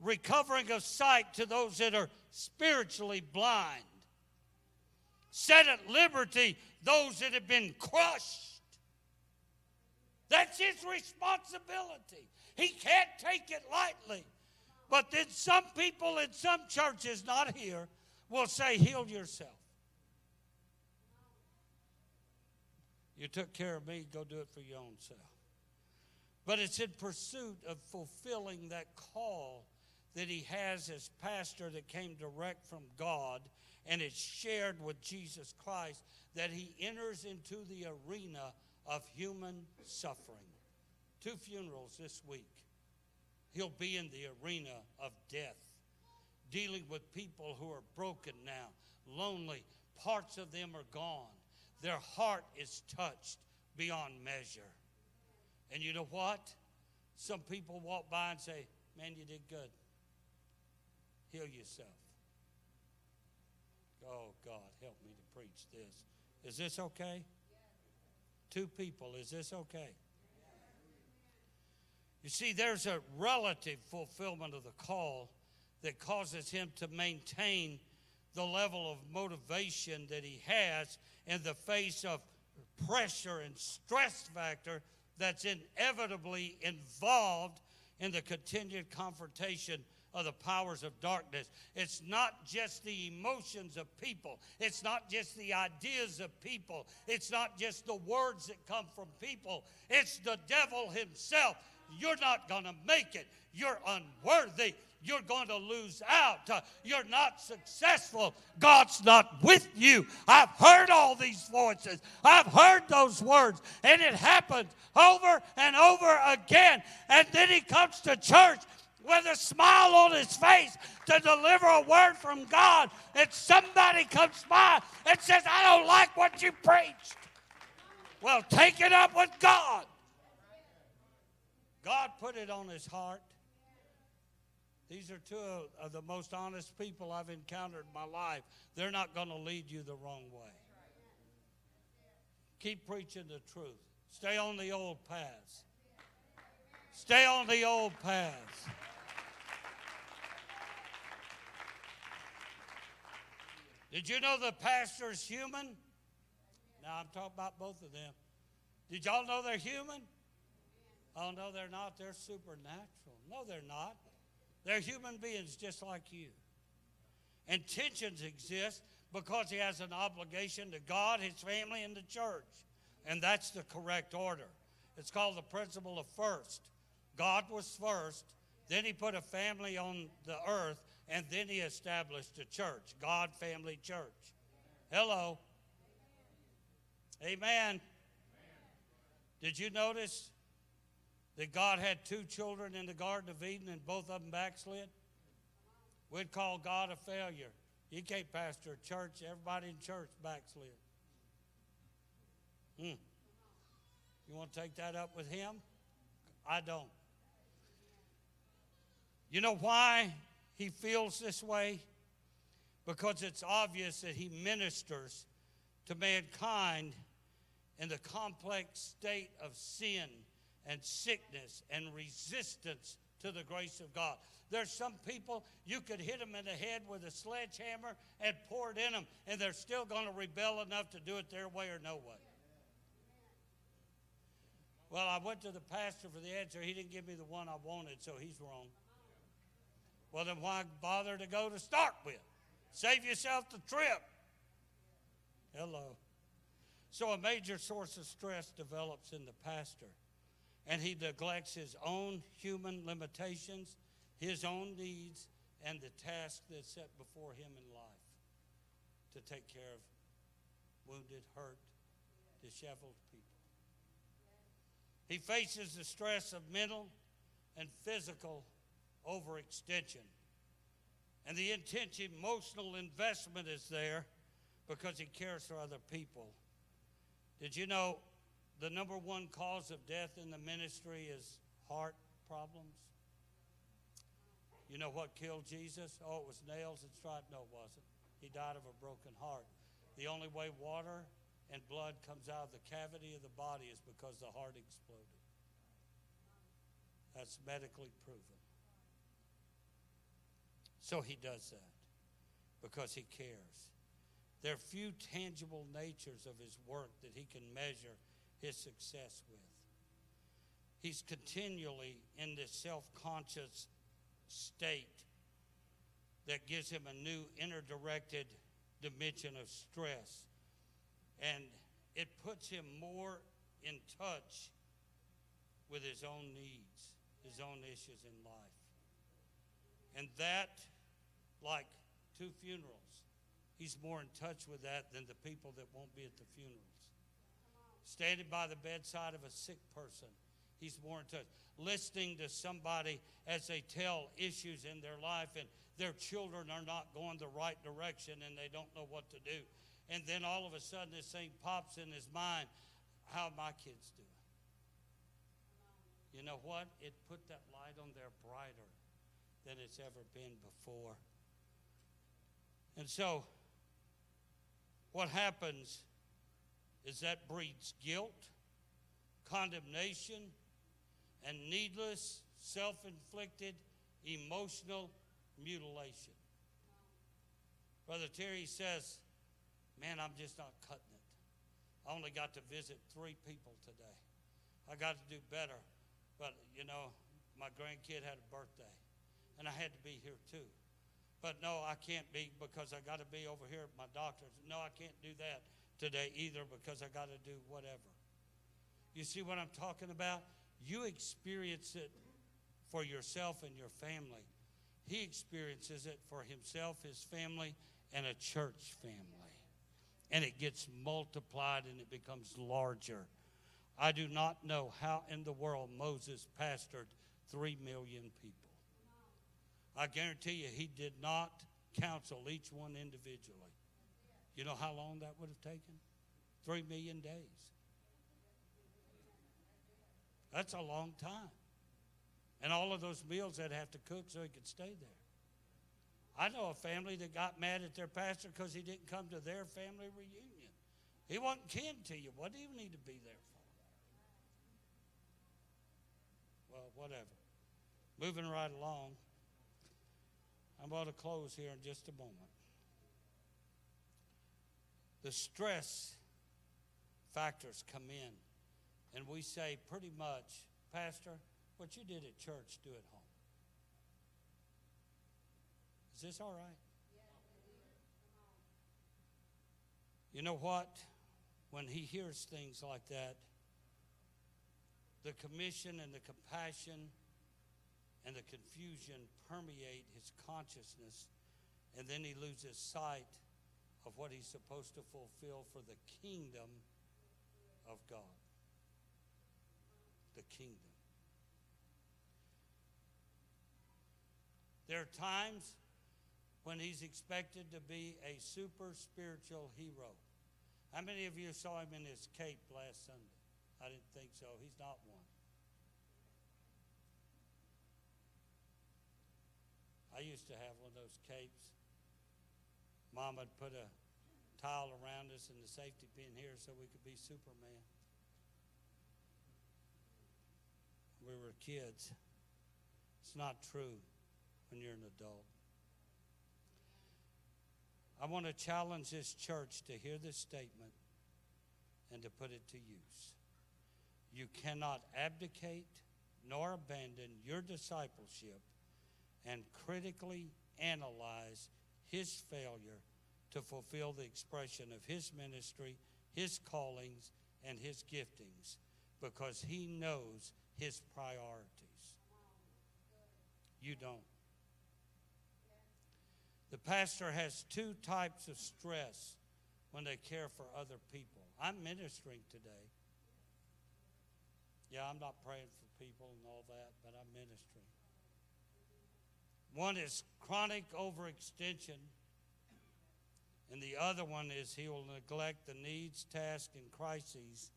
recovering of sight to those that are spiritually blind, set at liberty those that have been crushed. That's his responsibility. He can't take it lightly. But then some people in some churches, not here, will say, Heal yourself. You took care of me, go do it for your own self. But it's in pursuit of fulfilling that call that he has as pastor that came direct from God and it's shared with Jesus Christ that he enters into the arena of human suffering. Two funerals this week. He'll be in the arena of death, dealing with people who are broken now, lonely. Parts of them are gone. Their heart is touched beyond measure. And you know what? Some people walk by and say, Man, you did good. Heal yourself. Oh, God, help me to preach this. Is this okay? Two people, is this okay? You see, there's a relative fulfillment of the call that causes him to maintain the level of motivation that he has in the face of pressure and stress factor that's inevitably involved in the continued confrontation of the powers of darkness. It's not just the emotions of people, it's not just the ideas of people, it's not just the words that come from people, it's the devil himself. You're not going to make it. You're unworthy. You're going to lose out. You're not successful. God's not with you. I've heard all these voices. I've heard those words. And it happens over and over again. And then he comes to church with a smile on his face to deliver a word from God. And somebody comes by and says, I don't like what you preached. Well, take it up with God. God put it on his heart. These are two of the most honest people I've encountered in my life. They're not going to lead you the wrong way. Keep preaching the truth. Stay on the old paths. Stay on the old paths. Did you know the pastor's human? Now I'm talking about both of them. Did y'all know they're human? Oh, no, they're not. They're supernatural. No, they're not. They're human beings just like you. And tensions exist because he has an obligation to God, his family, and the church. And that's the correct order. It's called the principle of first. God was first, then he put a family on the earth, and then he established a church. God, family, church. Hello. Amen. Did you notice that God had two children in the Garden of Eden and both of them backslid? We'd call God a failure. You can't pastor a church, everybody in church backslid. Hmm. You want to take that up with him? I don't. You know why he feels this way? Because it's obvious that he ministers to mankind in the complex state of sin and sickness and resistance to the grace of God. There's some people you could hit them in the head with a sledgehammer and pour it in them, and they're still going to rebel enough to do it their way or no way. Well, I went to the pastor for the answer. He didn't give me the one I wanted, so he's wrong. Well, then why bother to go to start with? Save yourself the trip. Hello. So, a major source of stress develops in the pastor, and he neglects his own human limitations, his own needs, and the task that's set before him in life to take care of wounded, hurt, disheveled people. He faces the stress of mental and physical overextension. And the intense emotional investment is there because he cares for other people. Did you know the number one cause of death in the ministry is heart problems? You know what killed Jesus? Oh, it was nails and stripes. No, it wasn't. He died of a broken heart. The only way water and blood comes out of the cavity of the body is because the heart exploded. That's medically proven. So he does that because he cares. There are few tangible natures of his work that he can measure his success with. He's continually in this self conscious state that gives him a new inner directed dimension of stress. And it puts him more in touch with his own needs, his own issues in life. And that, like two funerals, he's more in touch with that than the people that won't be at the funerals. Standing by the bedside of a sick person, he's more in touch. Listening to somebody as they tell issues in their life and their children are not going the right direction and they don't know what to do. And then all of a sudden, this thing pops in his mind how my kids doing? You know what? It put that light on there brighter than it's ever been before. And so, what happens is that breeds guilt, condemnation, and needless, self inflicted emotional mutilation. Brother Terry says, Man, I'm just not cutting it. I only got to visit three people today. I got to do better. But, you know, my grandkid had a birthday, and I had to be here too. But no, I can't be because I got to be over here at my doctor's. No, I can't do that today either because I got to do whatever. You see what I'm talking about? You experience it for yourself and your family. He experiences it for himself, his family, and a church family. And it gets multiplied and it becomes larger. I do not know how in the world Moses pastored three million people. I guarantee you, he did not counsel each one individually. You know how long that would have taken? Three million days. That's a long time. And all of those meals they'd have to cook so he could stay there. I know a family that got mad at their pastor because he didn't come to their family reunion. He wasn't kin to you. What do you need to be there for? Well, whatever. Moving right along. I'm about to close here in just a moment. The stress factors come in, and we say pretty much, Pastor, what you did at church, do at home. Is this all right? You know what? When he hears things like that, the commission and the compassion and the confusion permeate his consciousness, and then he loses sight of what he's supposed to fulfill for the kingdom of God. The kingdom. There are times when he's expected to be a super spiritual hero. How many of you saw him in his cape last Sunday? I didn't think so. He's not one. I used to have one of those capes. Mom would put a towel around us and the safety pin here so we could be Superman. We were kids. It's not true when you're an adult. I want to challenge this church to hear this statement and to put it to use. You cannot abdicate nor abandon your discipleship and critically analyze his failure to fulfill the expression of his ministry, his callings, and his giftings because he knows his priorities. You don't. The pastor has two types of stress when they care for other people. I'm ministering today. Yeah, I'm not praying for people and all that, but I'm ministering. One is chronic overextension, and the other one is he will neglect the needs, tasks, and crises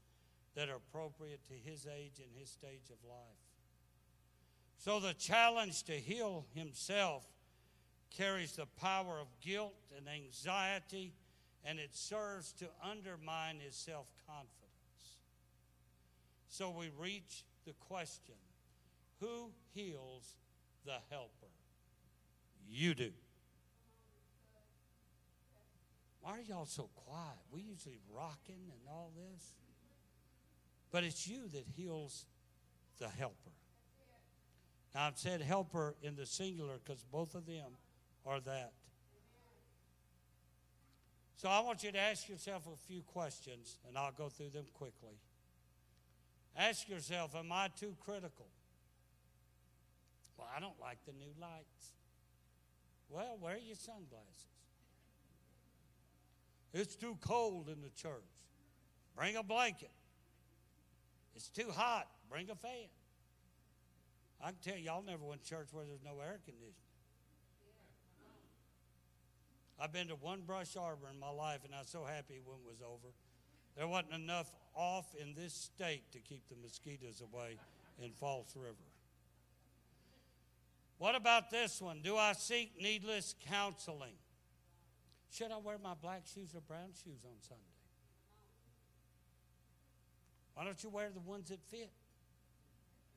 that are appropriate to his age and his stage of life. So the challenge to heal himself carries the power of guilt and anxiety, and it serves to undermine his self confidence. So we reach the question who heals the helper? You do. Why are y'all so quiet? We usually rocking and all this. But it's you that heals the helper. Now, I've said helper in the singular because both of them are that. So I want you to ask yourself a few questions, and I'll go through them quickly. Ask yourself, am I too critical? Well, I don't like the new lights. Well, wear your sunglasses. It's too cold in the church. Bring a blanket. It's too hot. Bring a fan. I can tell y'all never went to church where there's no air conditioning. I've been to one brush arbor in my life, and I was so happy when it was over. There wasn't enough off in this state to keep the mosquitoes away in False River. What about this one? Do I seek needless counseling? Should I wear my black shoes or brown shoes on Sunday? Why don't you wear the ones that fit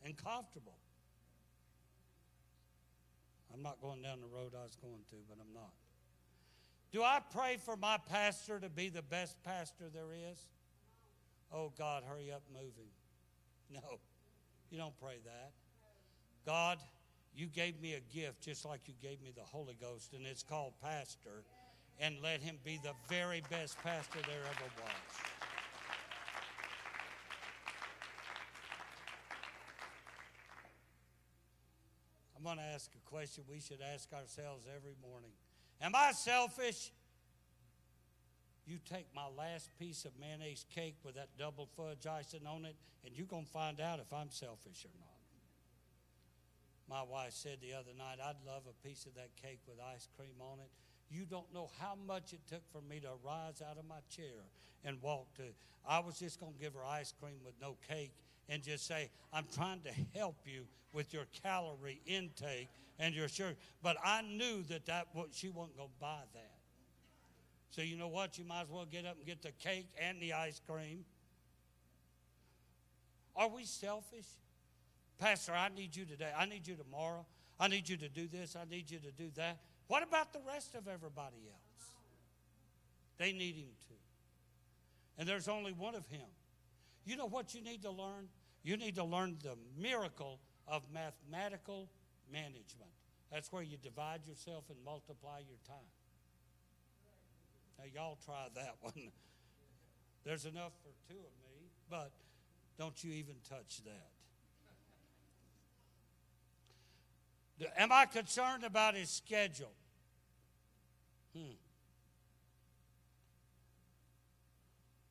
and comfortable? I'm not going down the road I was going to, but I'm not. Do I pray for my pastor to be the best pastor there is? Oh, God, hurry up, move him. No, you don't pray that. God, you gave me a gift just like you gave me the Holy Ghost, and it's called pastor, and let him be the very best pastor there ever was. I'm going to ask a question we should ask ourselves every morning Am I selfish? You take my last piece of mayonnaise cake with that double fudge icing on it, and you're going to find out if I'm selfish or not. My wife said the other night, I'd love a piece of that cake with ice cream on it. You don't know how much it took for me to rise out of my chair and walk to. I was just going to give her ice cream with no cake and just say, I'm trying to help you with your calorie intake and your sugar. But I knew that, that she wasn't going to buy that. So you know what? You might as well get up and get the cake and the ice cream. Are we selfish? Pastor, I need you today. I need you tomorrow. I need you to do this. I need you to do that. What about the rest of everybody else? They need him too. And there's only one of him. You know what you need to learn? You need to learn the miracle of mathematical management. That's where you divide yourself and multiply your time. Now, y'all try that one. There's enough for two of me, but don't you even touch that. Am I concerned about his schedule? Hmm.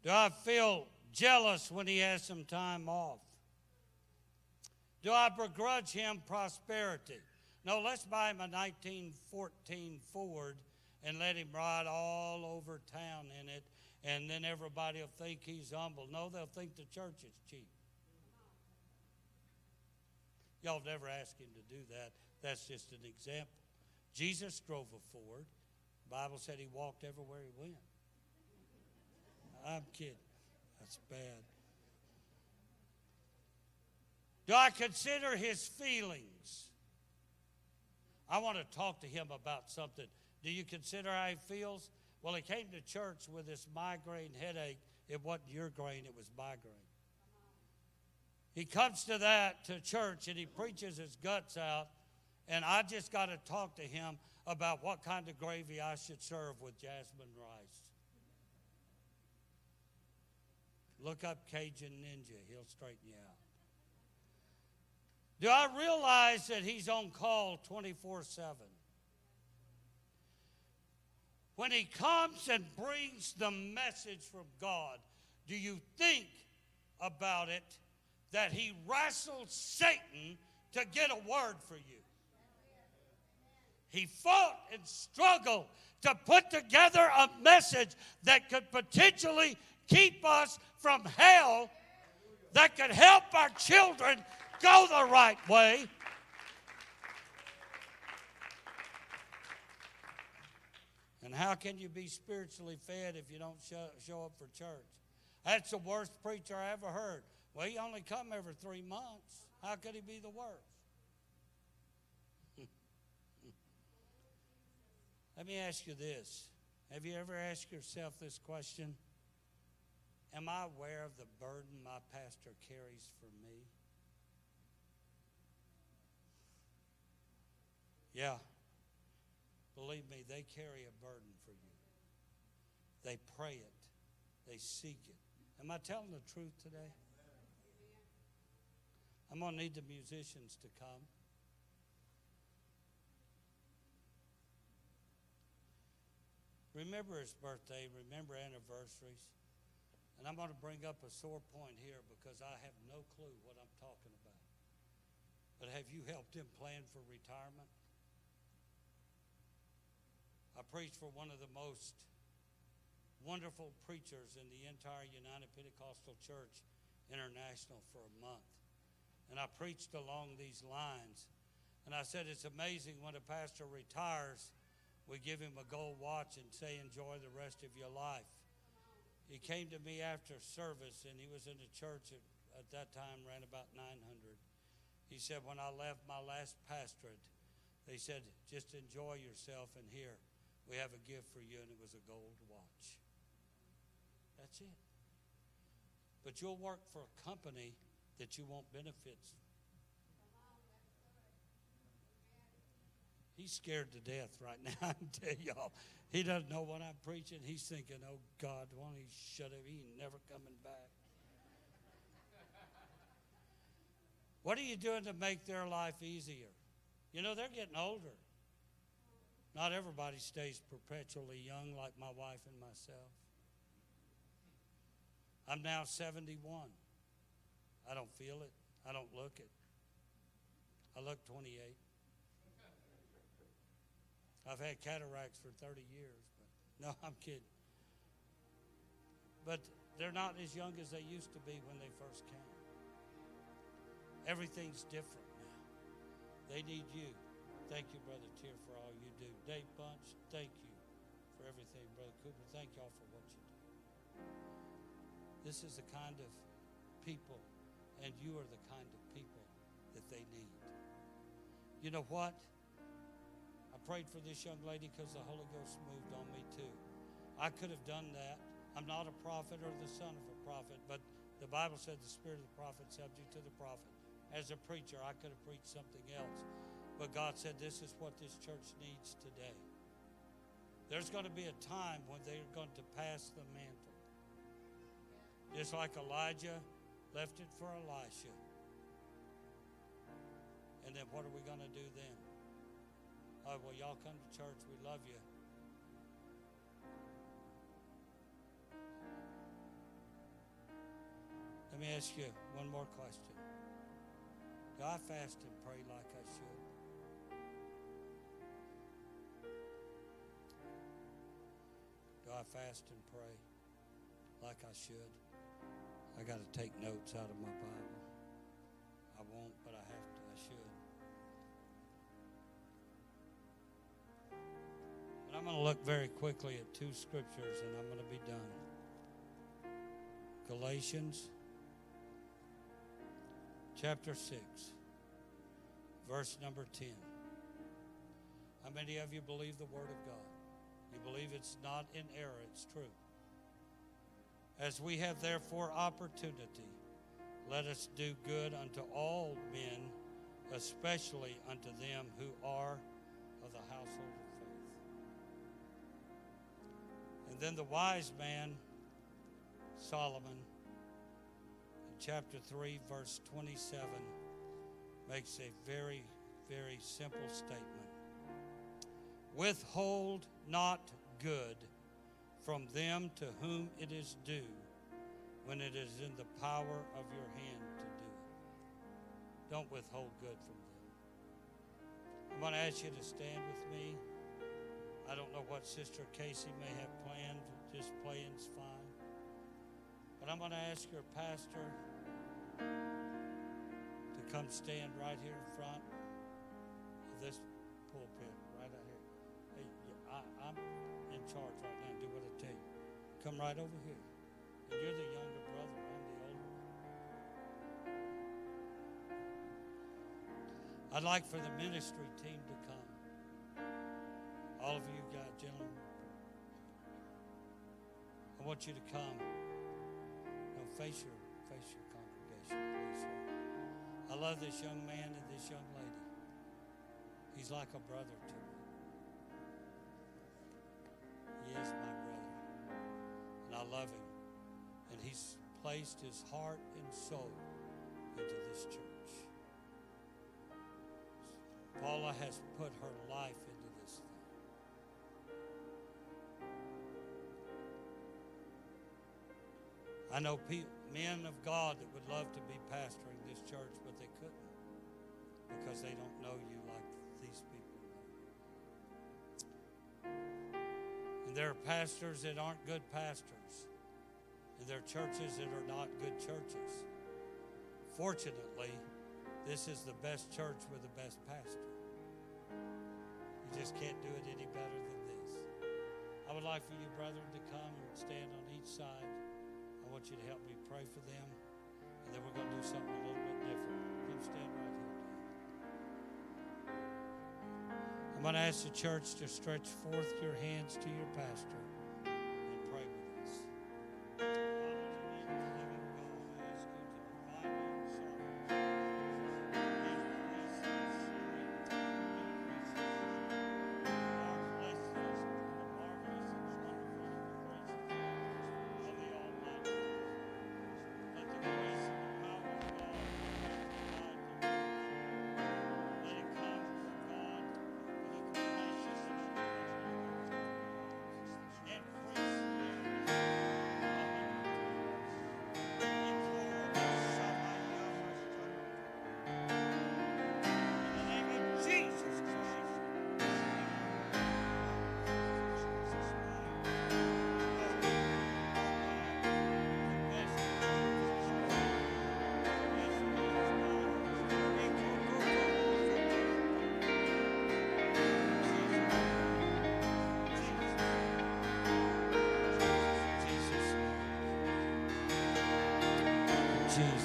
Do I feel jealous when he has some time off? Do I begrudge him prosperity? No, let's buy him a 1914 Ford and let him ride all over town in it, and then everybody will think he's humble. No, they'll think the church is cheap. Y'all never asked him to do that. That's just an example. Jesus drove a Ford. The Bible said he walked everywhere he went. I'm kidding. That's bad. Do I consider his feelings? I want to talk to him about something. Do you consider how he feels? Well, he came to church with this migraine headache. It wasn't your grain, it was migraine. He comes to that to church and he preaches his guts out. And I just got to talk to him about what kind of gravy I should serve with jasmine rice. Look up Cajun Ninja, he'll straighten you out. Do I realize that he's on call 24 7? When he comes and brings the message from God, do you think about it that he wrestled Satan to get a word for you? He fought and struggled to put together a message that could potentially keep us from hell, that could help our children go the right way. And how can you be spiritually fed if you don't show, show up for church? That's the worst preacher I ever heard. Well, he only come every three months. How could he be the worst? Let me ask you this. Have you ever asked yourself this question? Am I aware of the burden my pastor carries for me? Yeah. Believe me, they carry a burden for you. They pray it, they seek it. Am I telling the truth today? I'm going to need the musicians to come. Remember his birthday, remember anniversaries. And I'm going to bring up a sore point here because I have no clue what I'm talking about. But have you helped him plan for retirement? I preached for one of the most wonderful preachers in the entire United Pentecostal Church International for a month. And I preached along these lines. And I said, It's amazing when a pastor retires, we give him a gold watch and say, Enjoy the rest of your life. He came to me after service, and he was in the church at, at that time, ran about 900. He said, When I left my last pastorate, they said, Just enjoy yourself and here We have a gift for you, and it was a gold watch. That's it. But you'll work for a company that you want benefits. He's scared to death right now. I tell y'all. He doesn't know what I'm preaching. He's thinking, oh God, won't he shut up? He ain't never coming back. What are you doing to make their life easier? You know, they're getting older. Not everybody stays perpetually young like my wife and myself. I'm now 71. I don't feel it. I don't look it. I look 28. I've had cataracts for 30 years, but no, I'm kidding. But they're not as young as they used to be when they first came. Everything's different now. They need you. Thank you, Brother Tier, for all you do. Dave Bunch, thank you for everything. Brother Cooper, thank y'all for what you do. This is the kind of people, and you are the kind of people that they need. You know what? I prayed for this young lady because the Holy Ghost moved on me too. I could have done that. I'm not a prophet or the son of a prophet, but the Bible said the spirit of the prophet subject to the prophet. As a preacher, I could have preached something else. But God said, This is what this church needs today. There's going to be a time when they're going to pass the mantle. Just like Elijah left it for Elisha. And then what are we going to do then? Oh, well, y'all come to church. We love you. Let me ask you one more question. Do I fast and pray like I should? Do I fast and pray like I should? I got to take notes out of my Bible. I won't, but I I'm going to look very quickly at two scriptures and I'm going to be done. Galatians chapter 6, verse number 10. How many of you believe the Word of God? You believe it's not in error, it's true. As we have therefore opportunity, let us do good unto all men, especially unto them who are then the wise man, Solomon, in chapter 3, verse 27, makes a very, very simple statement Withhold not good from them to whom it is due when it is in the power of your hand to do it. Don't withhold good from them. I'm going to ask you to stand with me. I don't know what Sister Casey may have planned, just playing's fine. But I'm going to ask your pastor to come stand right here in front of this pulpit, right out here. Hey, I, I'm in charge right now. Do what I tell you. Come right over here. And you're the younger brother. I'm the older one. I'd like for the ministry team to come. All of you guys, gentlemen. I want you to come. No, face your face your congregation, please. Sir. I love this young man and this young lady. He's like a brother to me. He is my brother. And I love him. And he's placed his heart and soul into this church. Paula has put her life I know men of God that would love to be pastoring this church, but they couldn't because they don't know you like these people. And there are pastors that aren't good pastors, and there are churches that are not good churches. Fortunately, this is the best church with the best pastor. You just can't do it any better than this. I would like for you, brethren, to come and stand on each side. I want you to help me pray for them, and then we're going to do something a little bit different. Come stand right here. I'm going to ask the church to stretch forth your hands to your pastor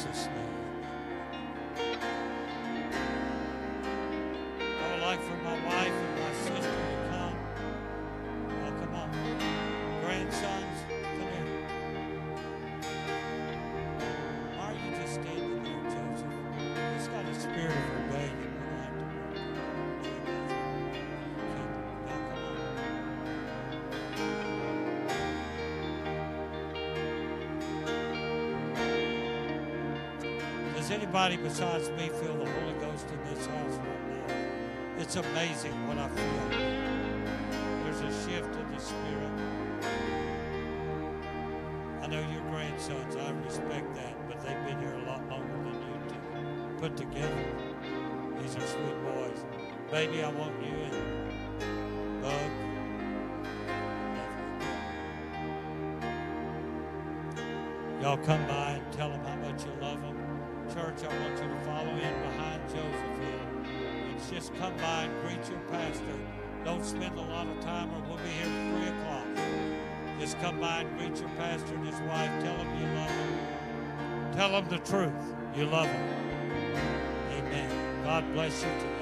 Jesus' name. Does anybody besides me feel the Holy Ghost in this house right now? It's amazing what I feel. There's a shift in the spirit. I know your grandsons, I respect that, but they've been here a lot longer than you two put together. These are sweet boys. Baby, I want you and Bug. Y'all come by and tell them how much you love them. Church, I want you to follow in behind Joseph here. It's just come by and greet your pastor. Don't spend a lot of time or we'll be here at 3 o'clock. Just come by and greet your pastor and his wife. Tell them you love them. Tell them the truth. You love them. Amen. God bless you today.